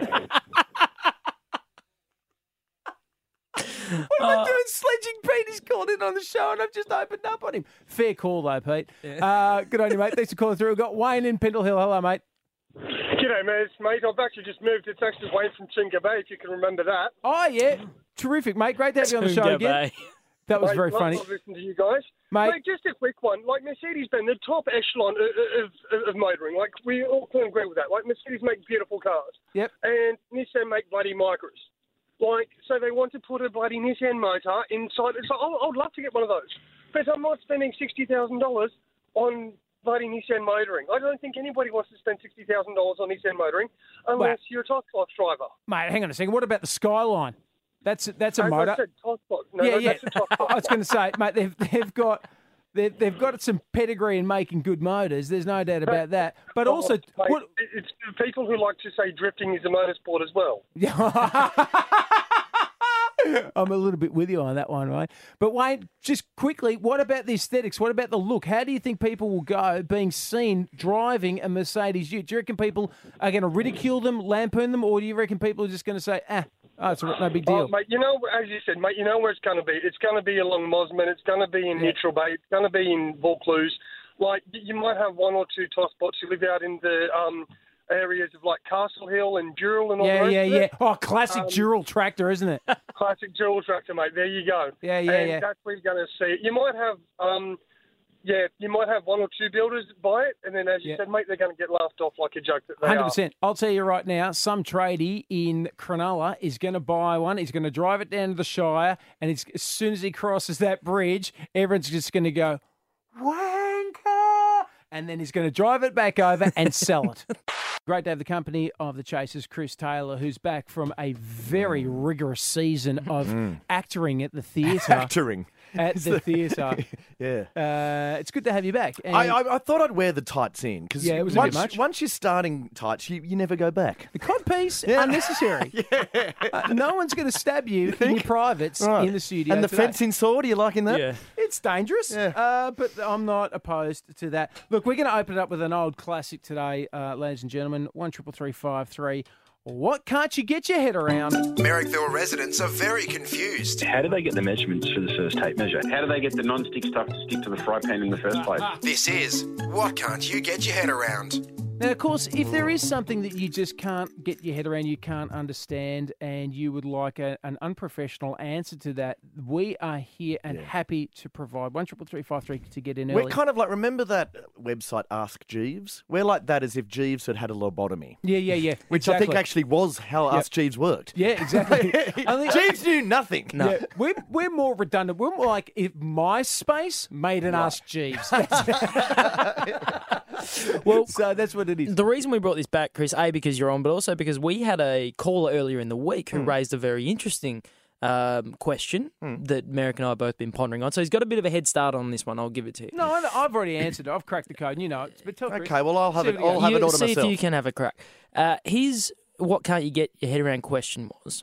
Speaker 2: What am I doing? Sledging Pete. He's called in on the show, and I've just opened up on him. Fair call, though, Pete. Uh, good on you, mate. Thanks for calling through. We've got Wayne in Pendle Hill. Hello, mate.
Speaker 14: G'day, mate. mate. I've actually just moved. It's actually Wayne from Chinga Bay, if you can remember that.
Speaker 2: Oh, yeah. Terrific, mate. Great to have you on the show
Speaker 3: Tunga
Speaker 2: again.
Speaker 3: Bay.
Speaker 2: That was
Speaker 14: Mate,
Speaker 2: very
Speaker 14: love-
Speaker 2: funny.
Speaker 14: love listening to you guys.
Speaker 2: Mate.
Speaker 14: just a quick one. Like Mercedes-Benz, the top echelon of, of, of motoring. Like we all can agree with that. Like Mercedes make beautiful cars.
Speaker 2: Yep.
Speaker 14: And Nissan make bloody Micras. Like so, they want to put a bloody Nissan motor inside. It's like, oh, I would love to get one of those, but I'm not spending sixty thousand bloody Nissan motoring. I don't think anybody wants to spend sixty thousand dollars on Nissan motoring unless you're a top class driver.
Speaker 2: Mate, hang on a second. What about the Skyline? That's that's a
Speaker 14: As I
Speaker 2: motor.
Speaker 14: said, top class. No,
Speaker 2: yeah,
Speaker 14: no,
Speaker 2: yeah.
Speaker 14: that's a top. [LAUGHS]
Speaker 2: I was going to say, mate, they've they've got. They've, they've got some pedigree in making good motors. There's no doubt about that. But
Speaker 14: Oh,
Speaker 2: also,
Speaker 14: mate,
Speaker 2: what,
Speaker 14: it's people who like to say drifting is a motorsport as well. [LAUGHS] [LAUGHS]
Speaker 2: I'm a little bit with you on that one, right? But Wayne, just quickly, what about the aesthetics? What about the look? How do you think people will go being seen driving a Mercedes Ute? Do you reckon people are going to ridicule them, lampoon them, or do you reckon people are just going to say, ah, oh, it's no big
Speaker 14: Oh,
Speaker 2: deal?
Speaker 14: mate, you know, as you said, mate, you know where it's going to be. It's going to be along Mosman. It's going to be in Neutral Bay. It's going to be in Vaucluse. Like, you might have one or two top spots who live out in the um, areas of like Castle Hill and Dural and all
Speaker 2: yeah,
Speaker 14: rest
Speaker 2: yeah, yeah. Oh, classic
Speaker 14: Um,
Speaker 2: Dural tractor, isn't it? [LAUGHS]
Speaker 14: Classic Dural tractor, mate. There you go.
Speaker 2: Yeah, yeah,
Speaker 14: and
Speaker 2: yeah.
Speaker 14: that's where you're going to see it. You might have, um, yeah, you might have one or two builders buy it, and then as you
Speaker 2: Yeah.
Speaker 14: said, mate, they're going to get laughed off like a joke that they
Speaker 2: Hundred
Speaker 14: are.
Speaker 2: percent. I'll tell you right now, some tradie in Cronulla is going to buy one. He's going to drive it down to the Shire, and as soon as he crosses that bridge, everyone's just going to go wanker, and then he's going to drive it back over and sell it. [LAUGHS] Great to have the company of the Chasers, Chris Taylor, who's back from a very rigorous season of
Speaker 15: Mm.
Speaker 2: actoring at the [LAUGHS] theatre.
Speaker 15: Actoring.
Speaker 2: At the
Speaker 15: the- [LAUGHS]
Speaker 2: theatre. [LAUGHS]
Speaker 15: Yeah.
Speaker 2: Uh, it's good to have you back. And
Speaker 15: I, I, I thought I'd wear the tights in because
Speaker 2: Yeah, it was a bit
Speaker 15: once,
Speaker 2: much.
Speaker 15: once you're starting tights, you, you never go back.
Speaker 2: The cod piece, [LAUGHS] unnecessary. Uh, no one's going to stab you, in your privates
Speaker 15: Right.
Speaker 2: in the studio.
Speaker 15: And the
Speaker 2: today.
Speaker 15: fencing sword, are you liking that? Yeah.
Speaker 2: It's dangerous, uh, but I'm not opposed to that. Look, we're going to open it up with an old classic today, uh, ladies and gentlemen. One triple three five three. What can't you get your head around?
Speaker 4: Merrickville residents are very confused.
Speaker 16: How do they get the measurements for the first tape measure? How do they get the non-stick stuff to stick to the fry pan in the first place?
Speaker 4: This is What Can't You Get Your Head Around?
Speaker 2: Now, of course, if there is something that you just can't get your head around, you can't understand, and you would like a, an unprofessional answer to that, we are here and happy to provide. One triple three five three to get in early.
Speaker 15: We're kind of like, remember that website Ask Jeeves? We're like that as if Jeeves had had a lobotomy.
Speaker 2: yeah, yeah, yeah. [LAUGHS]
Speaker 15: Which I think actually was how
Speaker 2: Yep.
Speaker 15: Ask Jeeves worked.
Speaker 2: Yeah, exactly. [LAUGHS] Think-
Speaker 15: Jeeves knew nothing.
Speaker 2: Yeah, we're, we're more redundant. We're more like if MySpace made an Ask Jeeves. [LAUGHS]
Speaker 3: well,
Speaker 2: so that's what it is.
Speaker 3: The reason we brought this back, Chris, A, because you're on, but also because we had a caller earlier in the week who
Speaker 2: Hmm.
Speaker 3: raised a very interesting um, question that Merrick and I have both been pondering on. So he's got a bit of a head start on this one. I'll give it to you.
Speaker 2: No, I- I've already answered it. I've cracked the code, and you know it. But tell Chris.
Speaker 15: Okay, well, I'll have
Speaker 2: See
Speaker 15: it- I'll
Speaker 2: got.
Speaker 15: have it
Speaker 3: You-
Speaker 15: all to
Speaker 3: see
Speaker 15: myself.
Speaker 3: if you can have a crack. Uh, his what can't you get your head around question was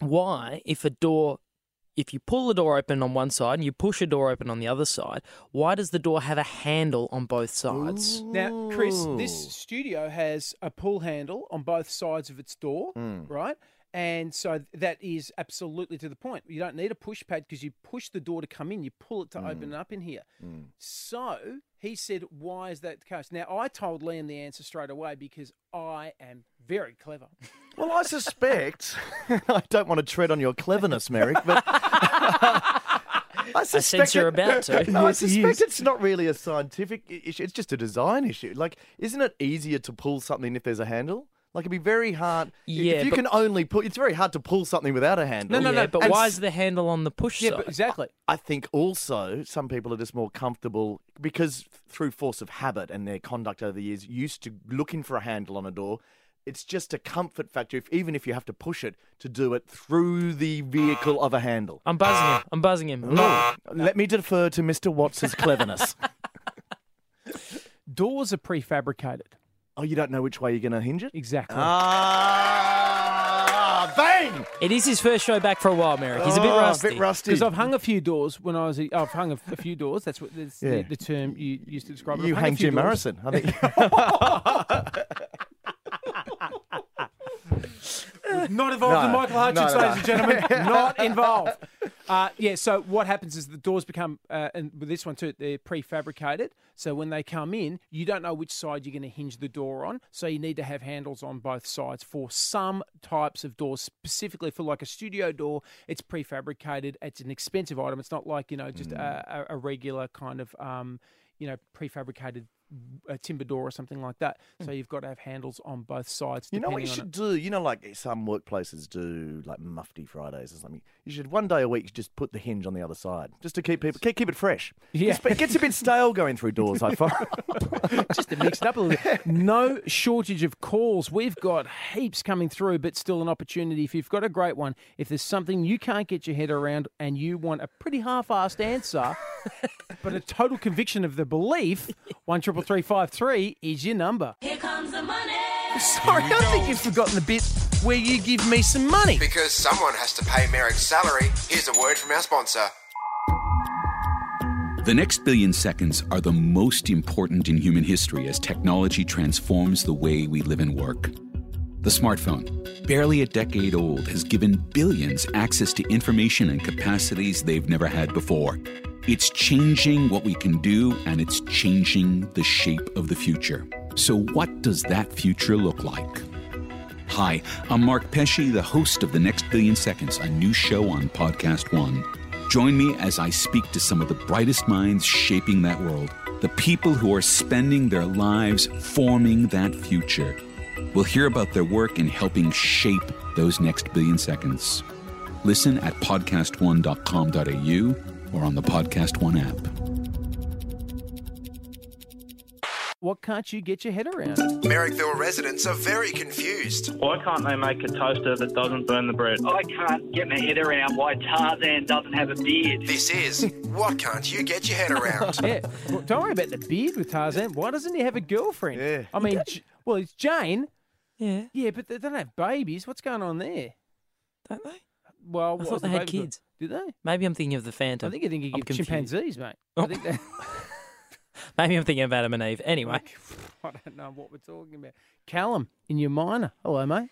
Speaker 3: why, if a door, if you pull the door open on one side and you push a door open on the other side, why does the door have a handle on both sides?
Speaker 2: Now, Chris, this studio has a pull handle on both sides of its door,
Speaker 15: Hmm.
Speaker 2: right? And so that is absolutely to the point. You don't need a push pad because you push the door to come in, you pull it to open mm. it up in here. Mm. So he said, Why is that the case? Now, I told Liam the answer straight away because I am very clever.
Speaker 15: Well, I suspect, [LAUGHS] I don't want to tread on your cleverness, Merrick, but I suspect
Speaker 3: sense you're about to. [LAUGHS]
Speaker 15: I
Speaker 3: Yes, he
Speaker 15: suspect it's not really a scientific issue. It's just a design issue. Like, isn't it easier to pull something if there's a handle? Like it'd be very hard.
Speaker 3: Yeah,
Speaker 15: if you can only pull, it's very hard to pull something without a handle.
Speaker 3: No, no, yeah, but
Speaker 15: And
Speaker 3: why
Speaker 15: s-
Speaker 3: is the handle on the push
Speaker 2: Yeah,
Speaker 3: side?
Speaker 2: but exactly.
Speaker 15: I think also some people are just more comfortable because through force of habit and their conduct over the years, used to looking for a handle on a door. It's just a comfort factor, if, even if you have to push it, to do it through the vehicle of a handle.
Speaker 3: I'm buzzing him. I'm buzzing him. I'm
Speaker 15: Let me defer to Mr. Watts's cleverness. [LAUGHS]
Speaker 2: Doors are prefabricated.
Speaker 15: Oh, you don't know which way you're going to hinge it?
Speaker 2: Exactly.
Speaker 15: Ah, bang!
Speaker 3: It is his first show back for a while, Merrick. He's a bit
Speaker 15: Oh, a
Speaker 3: rusty.
Speaker 15: bit rusty.
Speaker 2: Because I've hung a few doors when I was. A, I've hung a, a few doors. That's what that's
Speaker 15: Yeah.
Speaker 2: the, the term you used to describe it.
Speaker 15: You
Speaker 2: I've hung a
Speaker 15: hang
Speaker 2: few
Speaker 15: Jim
Speaker 2: doors.
Speaker 15: Morrison. I think. [LAUGHS] [LAUGHS] [LAUGHS]
Speaker 2: Not involved
Speaker 15: No,
Speaker 2: in Michael
Speaker 15: no,
Speaker 2: Hutchence,
Speaker 15: no,
Speaker 2: ladies and gentlemen. [LAUGHS] Not involved. Uh, yeah, so what happens is the doors become, uh, and with this one too, they're prefabricated. So when they come in, you don't know which side you're going to hinge the door on. So you need to have handles on both sides for some types of doors, specifically for like a studio door. It's prefabricated. It's an expensive item. It's not like you know just a, a, a regular kind of um, you know prefabricated uh timber door or something like that. So you've got to have handles on both sides.
Speaker 15: You know what you should do? You know, like some workplaces do, like Mufti Fridays or something. You should one day a week just put the hinge on the other side, just to keep people keep, keep it fresh.
Speaker 2: Yeah.
Speaker 15: It gets a bit stale going through doors. I find. [LAUGHS]
Speaker 2: just to mix it up a little bit. No shortage of calls. We've got heaps coming through, but still an opportunity. If you've got a great one, if there's something you can't get your head around and you want a pretty half-assed answer, but a total conviction of the belief, one triple three five three is your number.
Speaker 17: Here comes the money.
Speaker 2: Sorry, I think you've forgotten the bit where you give me some money.
Speaker 4: Because someone has to pay Merrick's salary, here's a word from our sponsor.
Speaker 18: The next billion seconds are the most important in human history as technology transforms the way we live and work. The smartphone, barely a decade old, has given billions access to information and capacities they've never had before. It's changing what we can do, and it's changing the shape of the future. So, what does that future look like? Hi, I'm Mark Pesce, the host of The Next Billion Seconds, a new show on Podcast One. Join me as I speak to some of the brightest minds shaping that world, the people who are spending their lives forming that future. We'll hear about their work in helping shape those next billion seconds. Listen at podcastone.com.au or on the Podcast One app.
Speaker 2: What can't you get your head around?
Speaker 4: Merrickville residents are very confused.
Speaker 6: Why can't they make a toaster that doesn't burn the bread?
Speaker 19: I can't get my head around why Tarzan doesn't have a beard.
Speaker 4: This is What Can't You Get Your Head Around? [LAUGHS]
Speaker 2: yeah, well, don't worry about the beard with Tarzan. Why doesn't he have a girlfriend?
Speaker 15: Yeah.
Speaker 2: I mean, J- well, it's Jane.
Speaker 3: Yeah.
Speaker 2: Yeah, but they don't have babies. What's going on there?
Speaker 3: Don't they?
Speaker 2: Well,
Speaker 3: I
Speaker 2: what
Speaker 3: thought they
Speaker 2: the
Speaker 3: had
Speaker 2: baby got?
Speaker 3: kids.
Speaker 2: Did they?
Speaker 3: Maybe I'm thinking of the Phantom.
Speaker 2: I think you think you
Speaker 3: I'm
Speaker 2: give
Speaker 3: confused.
Speaker 2: chimpanzees, mate.
Speaker 3: Oh.
Speaker 2: I think that, [LAUGHS]
Speaker 3: Maybe I'm thinking of Adam and Eve. Anyway, [LAUGHS]
Speaker 2: I don't know what we're talking about. Callum, in your minor. Hello, mate.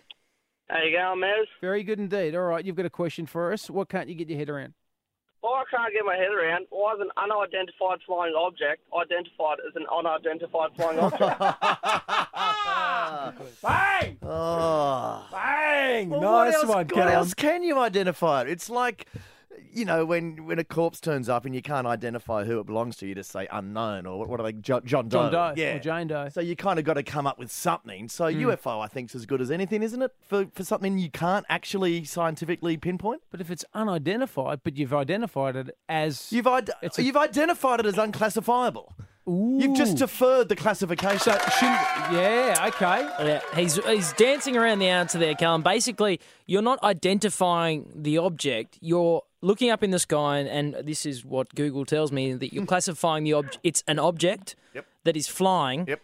Speaker 19: How you going, Maz?
Speaker 2: Very good indeed. All right, you've got a question for us. What can't you get your head around?
Speaker 19: I can't get my head around why is an unidentified flying object identified as an unidentified flying [LAUGHS] object?
Speaker 2: Bang!
Speaker 15: Oh.
Speaker 2: Bang!
Speaker 15: Well,
Speaker 2: nice
Speaker 15: what else,
Speaker 2: one,
Speaker 15: What
Speaker 2: Callum.
Speaker 15: else can you identify it? It's like, you know, when when a corpse turns up and you can't identify who it belongs to, you just say unknown or what, what are they? Jo- John Doe.
Speaker 2: John Doe
Speaker 15: Yeah.
Speaker 2: or Jane Doe.
Speaker 15: So you kind of got to come up with something. So
Speaker 2: Mm.
Speaker 15: UFO, I think, is as good as anything, isn't it? For for something you can't actually scientifically pinpoint.
Speaker 2: But if it's unidentified, but you've identified it as
Speaker 15: You've id-
Speaker 2: a-
Speaker 15: you've identified it as unclassifiable. You've just deferred the classification.
Speaker 2: So shouldn't, yeah, okay.
Speaker 3: yeah, he's he's dancing around the answer there, Callum. Basically, you're not identifying the object. You're looking up in the sky, and, and this is what Google tells me that you're [LAUGHS] classifying the object. It's an object
Speaker 15: Yep.
Speaker 3: that is flying.
Speaker 15: Yep.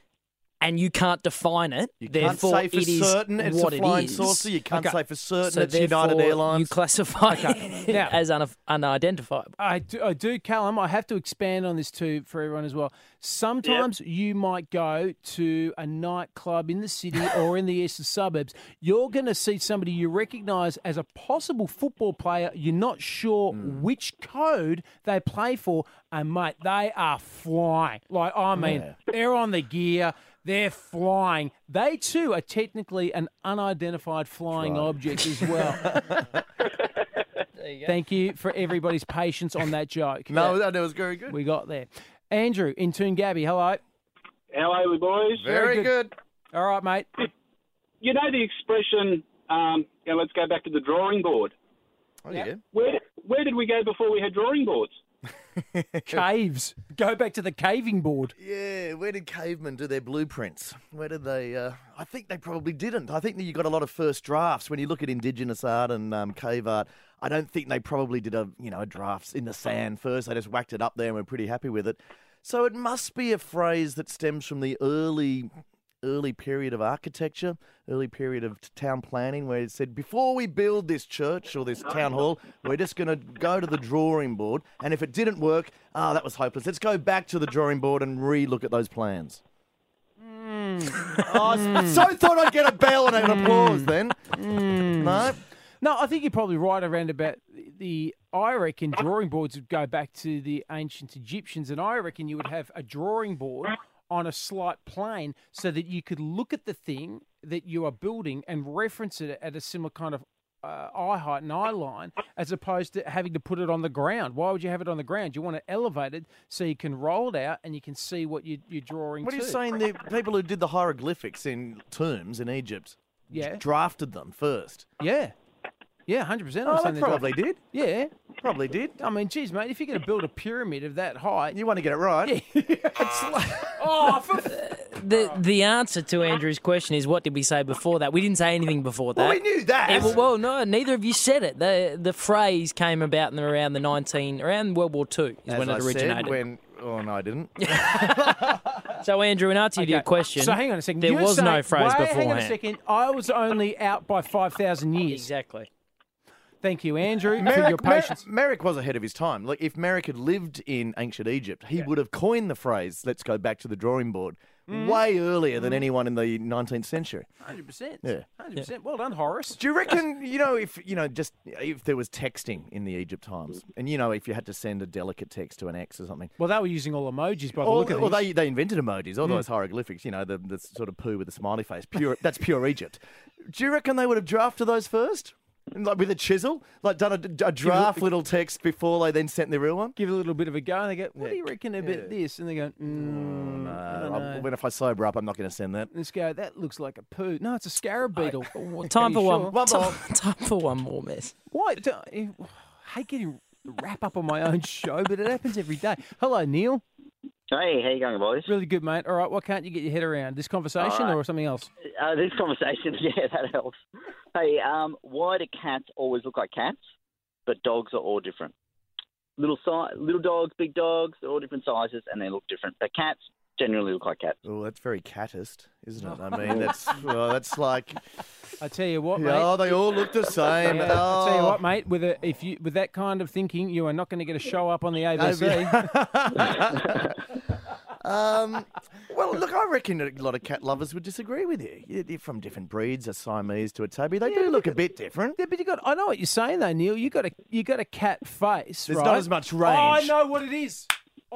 Speaker 3: And you can't define it.
Speaker 15: You can't
Speaker 3: therefore,
Speaker 15: say for
Speaker 3: it is
Speaker 15: certain it's
Speaker 3: what
Speaker 15: a
Speaker 3: it
Speaker 15: flying
Speaker 3: is.
Speaker 15: saucer. You can't
Speaker 2: Okay.
Speaker 15: say for certain
Speaker 3: So
Speaker 15: it's United Airlines.
Speaker 3: You classify
Speaker 2: Okay. [LAUGHS]
Speaker 3: it
Speaker 2: Now-
Speaker 3: as un- unidentifiable.
Speaker 2: I do, I do, Callum. I have to expand on this too for everyone as well. Sometimes you might go to a nightclub in the city [LAUGHS] or in the eastern suburbs. You're going to see somebody you recognise as a possible football player. You're not sure
Speaker 15: Hmm.
Speaker 2: which code they play for, and mate, they are flying. Like I mean,
Speaker 15: Yeah.
Speaker 2: they're on the gear. They're flying. They too are technically an unidentified flying object as well. [LAUGHS] Thank you for everybody's patience on that joke.
Speaker 15: no, that was very good.
Speaker 2: We got there. Andrew in Toongabbie, hello.
Speaker 6: How are we, boys?
Speaker 15: Very,
Speaker 2: Very
Speaker 15: good.
Speaker 2: All right, mate.
Speaker 6: you know the expression, um, you know, let's go back to the drawing board.
Speaker 15: Oh, yeah.
Speaker 6: Where, where did we go before we had drawing boards? [LAUGHS]
Speaker 2: Caves. Go back to the caving board.
Speaker 15: Yeah, where did cavemen do their blueprints? Where did they? Uh, I think they probably didn't. I think that you got a lot of first drafts when you look at indigenous art and um, cave art. I don't think they probably did a you know a drafts in the sand first. They just whacked it up there and were pretty happy with it. So it must be a phrase that stems from the early early period of architecture, early period of town planning, where it said before we build this church or this town hall, we're just going to go to the drawing board, and if it didn't work, ah, that was hopeless. Let's go back to the drawing board and re-look at those plans. Mm. Oh, I so thought I'd get a bell and an applause then. Mm. Mm. No.
Speaker 2: No, I think you're probably right around about the. I reckon drawing boards would go back to the ancient Egyptians, and I reckon you would have a drawing board on a slight plane so that you could look at the thing that you are building and reference it at a similar kind of uh, eye height and eye line, as opposed to having to put it on the ground. Why would you have it on the ground? You want it elevated so you can roll it out and you can see what you, you're drawing.
Speaker 15: What are you
Speaker 2: to.
Speaker 15: saying? The people who did the hieroglyphics in tombs in Egypt
Speaker 2: Yeah.
Speaker 15: drafted them first.
Speaker 2: Yeah. Yeah, hundred percent.
Speaker 15: Oh, they probably did.
Speaker 2: Yeah,
Speaker 15: probably did.
Speaker 2: I mean, geez, mate, if you're going to build a pyramid of that height,
Speaker 15: you want to get it right.
Speaker 2: Yeah. [LAUGHS] it's [LAUGHS] like, [LAUGHS] oh, for
Speaker 3: The the answer to Andrew's question is what did we say before that? We didn't say anything before that.
Speaker 15: Well, we knew that.
Speaker 3: Yeah, well, well, no, neither of you said it. The the phrase came about in around the nineteen around World War Two is
Speaker 15: As
Speaker 3: when it
Speaker 15: I said,
Speaker 3: originated.
Speaker 15: when oh no, I didn't.
Speaker 3: So Andrew, in answer to your question,
Speaker 2: So hang on a second.
Speaker 3: There
Speaker 2: You're
Speaker 3: was no phrase
Speaker 2: wait,
Speaker 3: beforehand.
Speaker 2: Hang on a second. I was only out by five thousand years.
Speaker 3: Exactly.
Speaker 2: Thank you, Andrew, for
Speaker 15: Merrick,
Speaker 2: your patience.
Speaker 15: Mer- Merrick was ahead of his time. Like if Merrick had lived in ancient Egypt, he would have coined the phrase "Let's go back to the drawing board"
Speaker 2: Mm.
Speaker 15: way earlier than anyone in the 19th century.
Speaker 2: Hundred percent.
Speaker 15: Yeah.
Speaker 2: Hundred percent. Well done, Horace.
Speaker 15: Do you reckon, [LAUGHS] you know, if you know, just if there was texting in the Egypt times, and you know, if you had to send a delicate text to an ex or something,
Speaker 2: Well, they were using all emojis by the
Speaker 15: Or,
Speaker 2: look of
Speaker 15: well, they they invented emojis, all
Speaker 2: Mm.
Speaker 15: those hieroglyphics. You know, the, the sort of poo with a smiley face. Pure, that's pure Egypt. Do you reckon they would have drafted those first, like with a chisel, like done a, a draft little text before they then sent the real one?
Speaker 2: Give it a little bit of a go, and they go, "What do you reckon about this?" And they go, mm, I don't know.
Speaker 15: when if I sober up, I'm not going to send that.
Speaker 2: Let's go. That looks like a poo. No, it's a scarab beetle. [LAUGHS]
Speaker 3: Time
Speaker 2: Are you
Speaker 3: for one.
Speaker 2: sure?
Speaker 3: One more. [LAUGHS] Time for one more mess.
Speaker 2: Why? do- [SIGHS] I hate getting wrap up on my own show, but it happens every day. Hello, Neil.
Speaker 17: Hey, how you going, boys?
Speaker 2: Really good, mate. All right, what can't you get your head around? This conversation
Speaker 17: right.
Speaker 2: or something else?
Speaker 17: Uh, this conversation, [LAUGHS] yeah, that helps. Hey, um, why do cats always look like cats, but dogs are all different? Little si- little dogs, big dogs, they're all different sizes, and they look different. But cats generally look like cats.
Speaker 15: Oh, that's very catist, isn't it? I [LAUGHS] mean, that's well, that's like.
Speaker 2: I tell you what, mate.
Speaker 15: Oh, they all look the same.
Speaker 2: Yeah, I tell you
Speaker 15: Oh.
Speaker 2: what, mate. With a if you with that kind of thinking, you are not going to get a show up on the ABC. [LAUGHS] [LAUGHS]
Speaker 15: Um, well, look, I reckon a lot of cat lovers would disagree with you. You- You're from different breeds, a Siamese to a tabby. They do look a bit different.
Speaker 2: Yeah, but you got. I know what you're saying though, Neil. You got a you got a cat face.
Speaker 15: There's
Speaker 2: right?
Speaker 15: not as much
Speaker 2: Oh,
Speaker 15: range.
Speaker 2: I know what it is.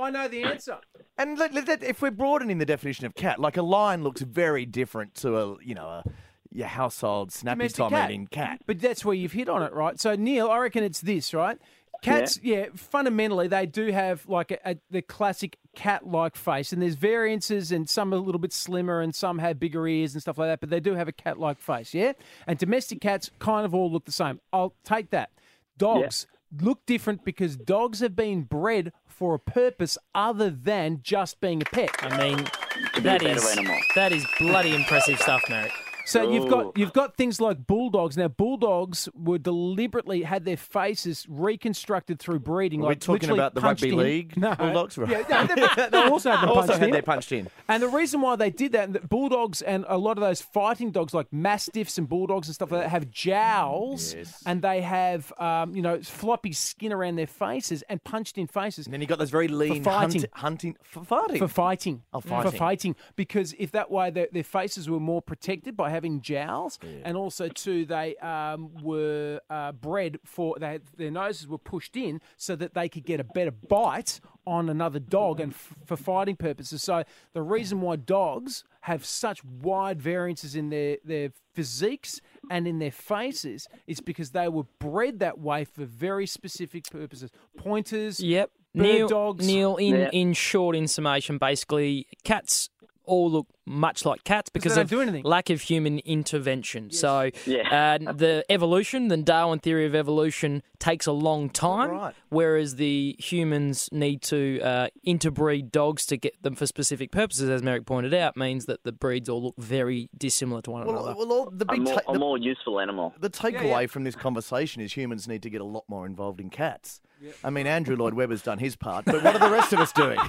Speaker 2: I know the answer.
Speaker 15: And let, let, that- if we're broadening the definition of cat, like a lion looks very different to a you know a your household snappy
Speaker 2: Domestic
Speaker 15: time
Speaker 2: cat.
Speaker 15: eating cat.
Speaker 2: But that's where you've hit on it, right? So Neil, I reckon it's this, right? Cats, yeah, fundamentally they do have like a, a, the classic cat-like face, and there's variances, and some are a little bit slimmer, and some have bigger ears and stuff like that. But they do have a cat-like face, yeah. And domestic cats kind of all look the same. I'll take that. Dogs look different because dogs have been bred for a purpose other than just being a pet.
Speaker 3: I mean,
Speaker 17: be a
Speaker 3: that
Speaker 17: better
Speaker 3: is
Speaker 17: animal.
Speaker 3: that is bloody impressive stuff, Merrick.
Speaker 2: So you've got you've got things like bulldogs. Now bulldogs were deliberately had their faces reconstructed through breeding.
Speaker 15: We're
Speaker 2: like
Speaker 15: talking about the rugby
Speaker 2: in.
Speaker 15: league
Speaker 2: No.
Speaker 15: bulldogs, right?
Speaker 2: Yeah, no, [LAUGHS] they, they also had them
Speaker 15: Also
Speaker 2: punched
Speaker 15: had
Speaker 2: in.
Speaker 15: their punched in.
Speaker 2: And the reason why they did that, and bulldogs and a lot of those fighting dogs like mastiffs and bulldogs and stuff like that have jowls, and they have um, you know floppy skin around their faces and punched in faces. And
Speaker 15: then you got those very lean
Speaker 2: for fighting.
Speaker 15: hunt- hunting for fighting.
Speaker 2: For fighting.
Speaker 15: Oh,
Speaker 2: For
Speaker 15: fighting.
Speaker 2: fighting. Because if that way their, their faces were more protected by having jowls, and also too they um, were uh, bred for they had, their noses were pushed in so that they could get a better bite on another dog and f- for fighting purposes. So the reason why dogs have such wide variances in their, their physiques and in their faces is because they were bred that way for very specific purposes. Pointers,
Speaker 3: Yep.
Speaker 2: bird
Speaker 3: Neil,
Speaker 2: dogs.
Speaker 3: Neil in,
Speaker 2: Yeah.
Speaker 3: in short, in summation, basically, cats all look much like cats because
Speaker 2: they
Speaker 3: of
Speaker 2: don't do anything.
Speaker 3: lack of human intervention. So
Speaker 17: Yeah.
Speaker 3: uh, the evolution, the Darwin theory of evolution, takes a long time,
Speaker 15: Right.
Speaker 3: whereas the humans need to uh, interbreed dogs to get them for specific purposes, as Merrick pointed out, means that the breeds all look very dissimilar to one
Speaker 15: Well,
Speaker 3: another.
Speaker 15: well, all, the
Speaker 17: A more,
Speaker 15: ta-
Speaker 17: a
Speaker 15: the,
Speaker 17: more useful animal.
Speaker 15: the takeaway from this conversation is humans need to get a lot more involved in cats. I mean, Andrew Lloyd Webber's done his part, but what are the rest of us doing? [LAUGHS]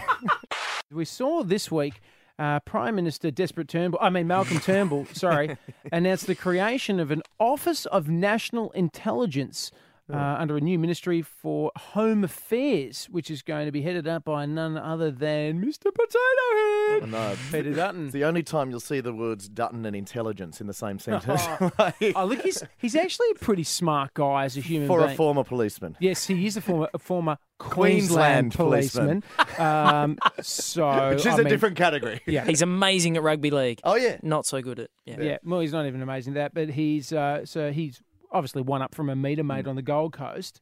Speaker 2: We saw this week uh, Prime Minister Desperate Turnbull, I mean Malcolm Turnbull, sorry, [LAUGHS] announced the creation of an Office of National Intelligence uh, under a new ministry for Home Affairs, which is going to be headed up by none other than Mr. Potato Head.
Speaker 15: no,
Speaker 2: Peter Dutton.
Speaker 15: It's the only time you'll see the words Dutton and intelligence in the same [LAUGHS] sentence. [LAUGHS]
Speaker 2: oh, look, he's, he's actually a pretty smart guy as a human
Speaker 15: For
Speaker 2: being.
Speaker 15: a former policeman.
Speaker 2: Yes, he is a former a former [LAUGHS]
Speaker 15: Queensland
Speaker 2: Queensland, policeman. um, so
Speaker 15: Which is
Speaker 2: I
Speaker 15: a
Speaker 2: mean,
Speaker 15: different category.
Speaker 2: Yeah,
Speaker 3: He's amazing at rugby league.
Speaker 15: Oh, yeah.
Speaker 3: Not so good at. Yeah.
Speaker 2: Yeah, well, he's not even amazing at that, but he's uh, so he's obviously one up from a meter mate
Speaker 15: Mm.
Speaker 2: on the Gold Coast,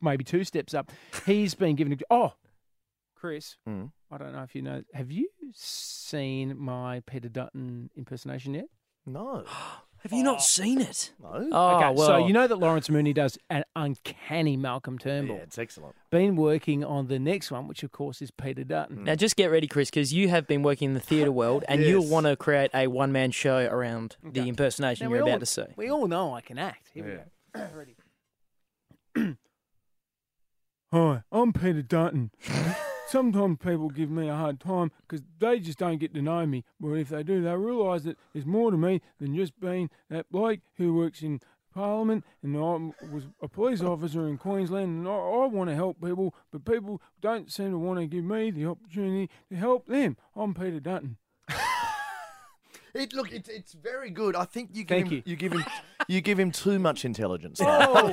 Speaker 2: maybe two steps up. He's been given a oh, Chris.
Speaker 15: Mm.
Speaker 2: I don't know if you know. Have you seen my Peter Dutton impersonation yet?
Speaker 15: No. [GASPS] [GASPS]
Speaker 3: Have you not seen it?
Speaker 15: No.
Speaker 3: Oh,
Speaker 2: okay,
Speaker 3: well.
Speaker 2: so you know that Lawrence Mooney does an uncanny Malcolm Turnbull.
Speaker 15: Yeah, it's excellent.
Speaker 2: Been working on the next one, which of course is Peter Dutton.
Speaker 3: Now, just get ready, Chris, because you have been working in the theatre world, and you'll want to create a one-man show around the impersonation
Speaker 2: Now,
Speaker 3: you're
Speaker 2: we
Speaker 3: about to see.
Speaker 2: We all know I can act. Here we go. [CLEARS THROAT] Ready. [CLEARS THROAT] Hi, I'm Peter Dutton. [LAUGHS] Sometimes people give me a hard time because they just don't get to know me. But if they do, they realise that there's more to me than just being that bloke who works in Parliament and I was a police officer in Queensland and I, I want to help people, but people don't seem to want to give me the opportunity to help them. I'm Peter Dutton. [LAUGHS]
Speaker 15: It, look, it's it's very good. I think you give
Speaker 2: Thank
Speaker 15: him,
Speaker 2: you.
Speaker 15: you give him you give him too much intelligence.
Speaker 2: Oh.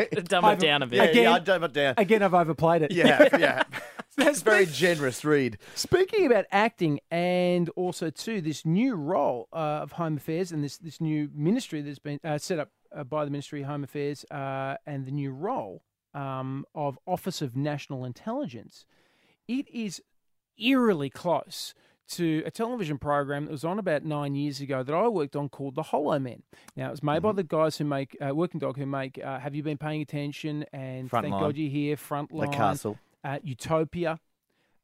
Speaker 2: [LAUGHS]
Speaker 3: Dumb it down a bit.
Speaker 15: Yeah,
Speaker 2: Again-
Speaker 15: yeah, I dumb it down.
Speaker 2: Again, I've overplayed it.
Speaker 15: Yeah, yeah. [LAUGHS] That's very generous read.
Speaker 2: Speaking about acting and also too this new role uh, of Home Affairs and this this new ministry that's been uh, set up uh, by the Ministry of Home Affairs uh, and the new role um, of Office of National Intelligence, it is eerily close to a television program that was on about nine years ago that I worked on called The Hollowmen. Now it was made by the guys who make uh, Working Dog who make uh, Have You Been Paying Attention and Thank
Speaker 15: Frontline.
Speaker 2: God You're Here, Frontline, The
Speaker 15: Castle.
Speaker 2: Uh, Utopia.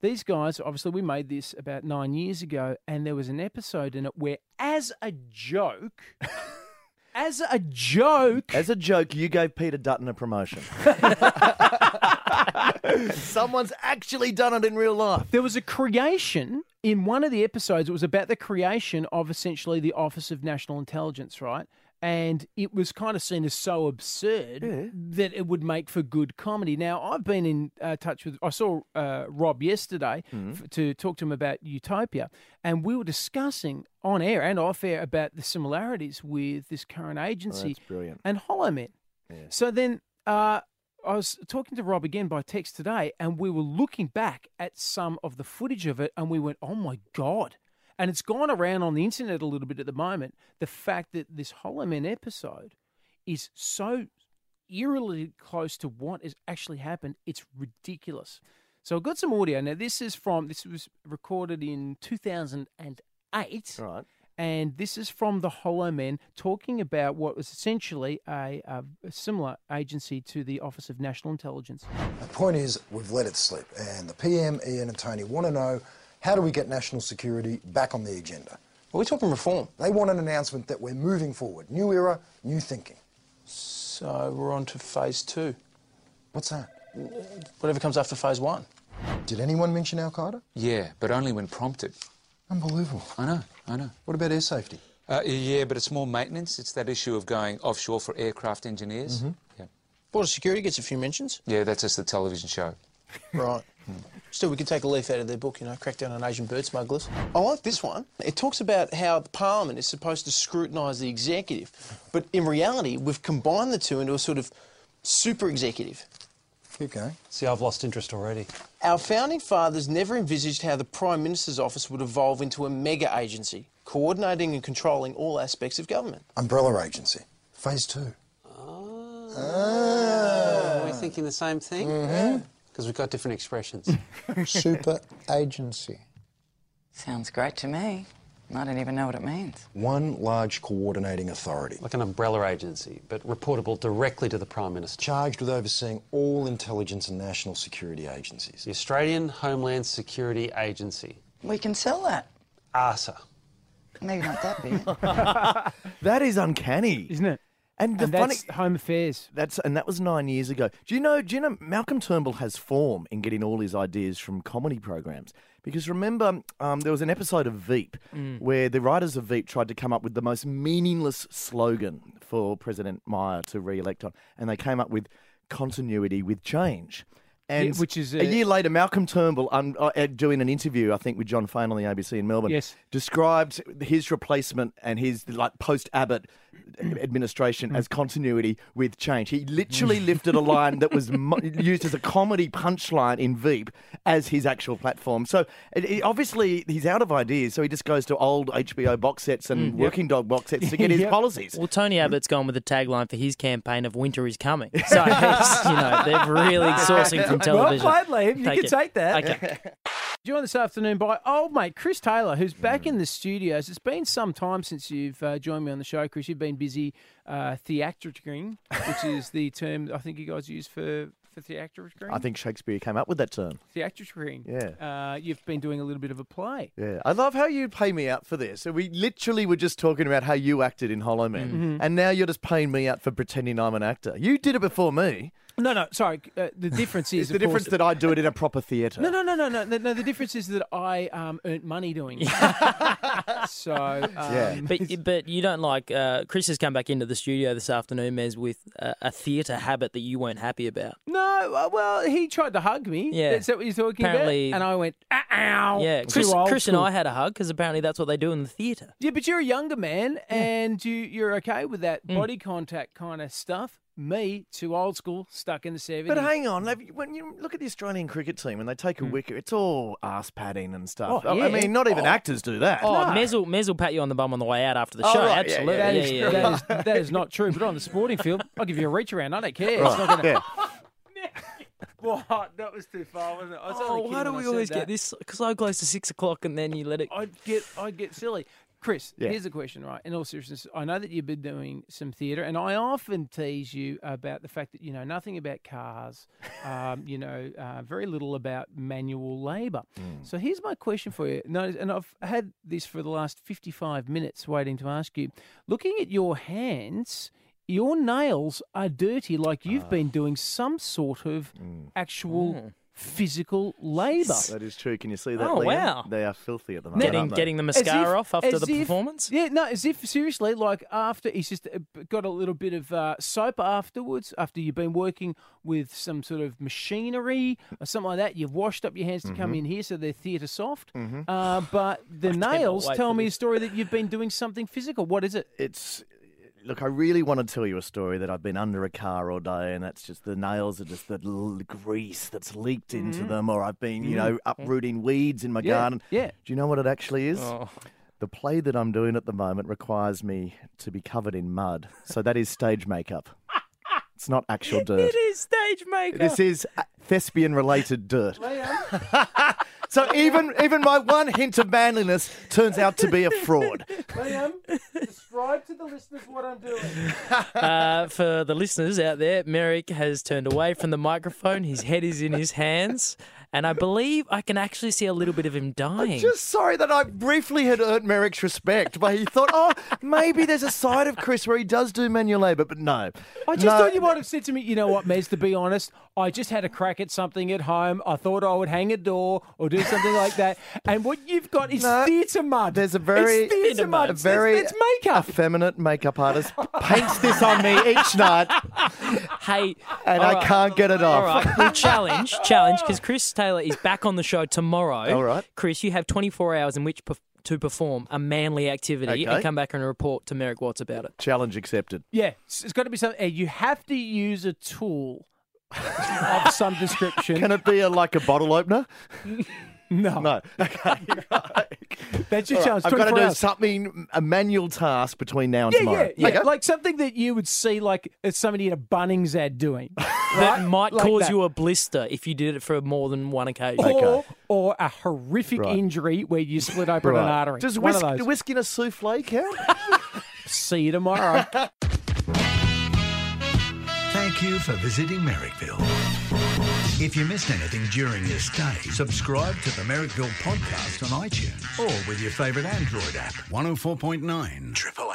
Speaker 2: These guys, obviously, we made this about nine years ago, and there was an episode in it where, as a joke, [LAUGHS] as a joke,
Speaker 15: As a joke, you gave Peter Dutton a promotion. [LAUGHS] Someone's actually done it in real life.
Speaker 2: there was a creation in one of the episodes. It was about the creation of essentially the Office of National Intelligence, right? And it was kind of seen as so absurd that it would make for good comedy. Now, I've been in uh, touch with, I saw uh, Rob yesterday f- to talk to him about Utopia, and we were discussing on air and off air about the similarities with this current agency
Speaker 15: that's brilliant.
Speaker 2: and Hollowmen. So then uh, I was talking to Rob again by text today, and we were looking back at some of the footage of it, and we went, "Oh my god!" And it's gone around on the internet a little bit at the moment. The fact that this Hollowmen episode is so eerily close to what has actually happened, it's ridiculous. So I've got some audio. Now this is from this was recorded in 2008.
Speaker 15: Right.
Speaker 2: And this is from the Hollowmen talking about what was essentially a, a, a similar agency to the Office of National Intelligence.
Speaker 20: The point is, we've let it slip, and the PM, Ian, and Tony want to know how do we get national security back on the agenda? Well, we're talking reform? They want an announcement that we're moving forward. New era, new thinking.
Speaker 21: So we're on to phase two.
Speaker 20: What's that?
Speaker 21: Whatever comes after phase one.
Speaker 20: Did anyone mention Al Qaeda?
Speaker 22: Yeah, but only when prompted.
Speaker 20: Unbelievable.
Speaker 22: I know, I know.
Speaker 20: What about air safety?
Speaker 22: Uh, yeah, but it's more maintenance. It's that issue of going offshore for aircraft engineers.
Speaker 20: Mhm.
Speaker 22: Yeah.
Speaker 21: Border security gets a few mentions.
Speaker 22: yeah, that's just the television show.
Speaker 21: Right. Still, we could take a leaf out of their book, you know, crack down on Asian bird smugglers. I like this one. It talks about how the Parliament is supposed to scrutinise the executive, but in reality, we've combined the two into a sort of super executive.
Speaker 20: Keep going.
Speaker 21: See, I've lost interest already. Our founding fathers never envisaged how the Prime Minister's office would evolve into a mega agency, coordinating and controlling all aspects of government.
Speaker 20: Umbrella agency. Phase two. oh.
Speaker 23: Are we thinking the same thing?
Speaker 20: Mhm.
Speaker 23: Because we've got different expressions. [LAUGHS]
Speaker 20: Super agency.
Speaker 24: Sounds great to me. I don't even know what it means.
Speaker 20: One large coordinating authority.
Speaker 23: Like an umbrella agency, but reportable directly to the Prime Minister.
Speaker 20: Charged with overseeing all intelligence and national security agencies.
Speaker 23: The Australian Homeland Security Agency.
Speaker 24: We can sell that.
Speaker 23: ARSA.
Speaker 24: Maybe not that big. [LAUGHS] [LAUGHS]
Speaker 15: That is uncanny,
Speaker 2: isn't it?
Speaker 15: And the
Speaker 2: And
Speaker 15: funny
Speaker 2: Home Affairs.
Speaker 15: That's and that was nine years ago. Do you know? Do you know Malcolm Turnbull has form in getting all his ideas from comedy programs? Because remember, um, there was an episode of Veep
Speaker 3: Mm.
Speaker 15: where the writers of Veep tried to come up with the most meaningless slogan for President Meyer to re-elect on, and they came up with continuity with change. And
Speaker 2: Yeah, which is
Speaker 15: a
Speaker 2: a-
Speaker 15: year later, Malcolm Turnbull, um, uh, uh, doing an interview, I think, with Jon Faine on the ABC in Melbourne,
Speaker 2: Yes.
Speaker 15: described his replacement and his like post Abbott administration as continuity with change. He literally lifted a line that was [LAUGHS] mo- used as a comedy punchline in Veep as his actual platform. So it, it- obviously he's out of ideas, so he just goes to old HBO box sets and
Speaker 3: Mm, yep.
Speaker 15: Working Dog box sets to get [LAUGHS] his
Speaker 3: Yep.
Speaker 15: policies.
Speaker 3: Well, Tony Abbott's gone with the tagline for his campaign of "Winter is coming." [LAUGHS] So you know they're really sourcing from television.
Speaker 2: Well played, Liam. You can
Speaker 3: it.
Speaker 2: take that.
Speaker 3: Okay.
Speaker 2: Joined [LAUGHS] this afternoon by old mate Chris Taylor, who's back in the studios. It's been some time since you've uh, joined me on the show, Chris. You've been busy uh, theatricing, which is the term I think you guys use for for theatricing.
Speaker 15: I think Shakespeare came up with that term.
Speaker 2: theatricing.
Speaker 15: Yeah.
Speaker 2: Uh, you've been doing a little bit of a play.
Speaker 15: Yeah, I love how you pay me out for this. So we literally were just talking about how you acted in Hollow Man,
Speaker 2: Mhm.
Speaker 15: and now you're just paying me out for pretending I'm an actor. You did it before me.
Speaker 2: No, no, sorry. Uh, the difference is
Speaker 15: the
Speaker 2: of course,
Speaker 15: difference that I do it in a proper theatre.
Speaker 2: No, no, no, no, no, no, no. The difference is that I um, earned money doing it. [LAUGHS] so, um,
Speaker 3: but but you don't like uh, Chris has come back into the studio this afternoon, Mez, with a, a theatre habit that you weren't happy about.
Speaker 2: No, uh, well, he tried to hug me.
Speaker 3: Yeah.
Speaker 2: Is that what you're talking
Speaker 3: Apparently-
Speaker 2: about? And I went, ow.
Speaker 3: Yeah, Chris, Chris and. I had a hug because apparently that's what they do in the theatre.
Speaker 2: Yeah, but you're a younger man and you, you're okay with that
Speaker 3: Mm.
Speaker 2: body contact kind of stuff. Me, too old school, stuck in the 70s.
Speaker 15: But hang on, have when you look at the Australian cricket team and they take a hmm. wicket, it's all ass padding and stuff.
Speaker 2: Oh,
Speaker 15: I mean, not even
Speaker 2: Oh.
Speaker 15: actors do that.
Speaker 3: Oh, Mez will, Mez will pat you on the bum on the way out after the
Speaker 15: Oh,
Speaker 3: show.
Speaker 15: right,
Speaker 3: Absolutely.
Speaker 15: yeah,
Speaker 2: That is,
Speaker 3: yeah, yeah,
Speaker 2: that
Speaker 3: yeah.
Speaker 2: is- [LAUGHS] that is not true. But on the sporting field, I'll give you a reach around. I don't care.
Speaker 15: Right,
Speaker 2: It's not gonna...
Speaker 15: yeah. [LAUGHS]
Speaker 2: What? That was too far, wasn't it? I was
Speaker 3: Oh, why do we always
Speaker 2: that.
Speaker 3: get this so close to six o'clock and then you let it?
Speaker 2: I'd get I'd get silly. Chris,
Speaker 3: Yeah.
Speaker 2: here's a question, right? In all seriousness, I know that you've been doing some theatre, and I often tease you about the fact that you know nothing about cars, [LAUGHS] um, you know, uh, very little about manual labour. So here's my question for you. Notice, and I've had this for the last 55 minutes waiting to ask you. Looking at your hands, your nails are dirty, like you've been doing some sort of actual physical labour.
Speaker 15: That is true. Can you see that?
Speaker 3: Oh,
Speaker 15: Liam?
Speaker 3: wow.
Speaker 15: They are filthy at the moment.
Speaker 3: Getting
Speaker 15: aren't they?
Speaker 3: getting the
Speaker 2: As if-
Speaker 3: mascara off after the
Speaker 2: if-
Speaker 3: performance.
Speaker 2: Yeah, no, as if seriously, like after he's just uh, got a little bit of uh, soap afterwards, after you've been working with some sort of machinery or something like that, you've washed up your hands to come
Speaker 15: Mhm.
Speaker 2: in here, so they're theatre soft.
Speaker 15: Mhm.
Speaker 2: Uh, but the [LAUGHS]
Speaker 15: cannot
Speaker 2: nails tell
Speaker 15: for
Speaker 2: me a story that you've been doing something physical. What is it?
Speaker 15: It's look. I really want to tell you a story that I've been under a car all day, and that's just the nails are just the little grease that's leaked into
Speaker 2: Mhm.
Speaker 15: them, or I've been, you
Speaker 2: Mhm.
Speaker 15: know, uprooting weeds in my
Speaker 2: Yeah,
Speaker 15: garden.
Speaker 2: yeah.
Speaker 15: Do you know what it actually is?
Speaker 3: Oh.
Speaker 15: The play that I'm doing at the moment requires me to be covered in mud, so that is stage makeup. [LAUGHS] It's not actual dirt.
Speaker 3: It is stage makeup.
Speaker 15: This is thespian related dirt. [LAUGHS] so even even my one hint of manliness turns out to be a fraud. [LAUGHS]
Speaker 2: Liam, describe to the listeners what I'm doing. [LAUGHS]
Speaker 3: uh, for the listeners out there, Merrick has turned away from the microphone. His head is in his hands, and I believe I can actually see a little bit of him dying.
Speaker 15: Just sorry that I briefly had earned Merrick's respect, but he thought, oh, maybe there's a side of Chris where he does do manual labour, but no.
Speaker 2: I just
Speaker 15: No.
Speaker 2: thought you might have said to me, you know what, Mez, to be honest, I just had a crack at something at home. I thought I would hang a door or do something like that. And what you've got is theatre mud.
Speaker 15: There's a very,
Speaker 2: It's theatre mud.
Speaker 15: a
Speaker 2: It's-
Speaker 15: very
Speaker 2: it's, makeup.
Speaker 15: effeminate makeup artist [LAUGHS] paints this on me each night,
Speaker 3: Hey,
Speaker 15: and I
Speaker 3: right.
Speaker 15: can't get it off.
Speaker 3: right, well, challenge, challenge, because Chris [LAUGHS] Taylor is back on the show tomorrow.
Speaker 15: All right.
Speaker 3: Chris, you have 24 hours in which perf- to perform a manly activity
Speaker 15: Okay.
Speaker 3: and come back and report to Merrick Watts about it.
Speaker 15: Challenge accepted.
Speaker 2: Yeah, it's it's got to be something. You have to use a tool of some description.
Speaker 15: Can it be a, like a bottle opener? [LAUGHS]
Speaker 2: No.
Speaker 15: No. [LAUGHS] [LAUGHS] Okay.
Speaker 2: That's your
Speaker 15: All right,
Speaker 2: chance.
Speaker 15: I've got to
Speaker 2: 24
Speaker 15: do
Speaker 2: hours.
Speaker 15: something, a manual task between now and
Speaker 2: Yeah,
Speaker 15: tomorrow.
Speaker 2: yeah, yeah.
Speaker 15: Okay.
Speaker 2: Like something that you would see, like somebody in a Bunnings ad doing. [LAUGHS]
Speaker 3: That
Speaker 2: right?
Speaker 3: might
Speaker 2: Like
Speaker 3: cause
Speaker 2: that.
Speaker 3: you a blister if you did it for more than one occasion.
Speaker 2: or, or a horrific
Speaker 15: Right.
Speaker 2: injury where you split open an artery.
Speaker 15: Does
Speaker 2: One
Speaker 15: whisk,
Speaker 2: of those.
Speaker 15: whisk in a souffle eh, count?
Speaker 2: See you tomorrow.
Speaker 25: Thank you for visiting Merrickville. If you missed anything during this day, subscribe to the Merrickville podcast on iTunes or with your favourite Android app. 104.9 Triple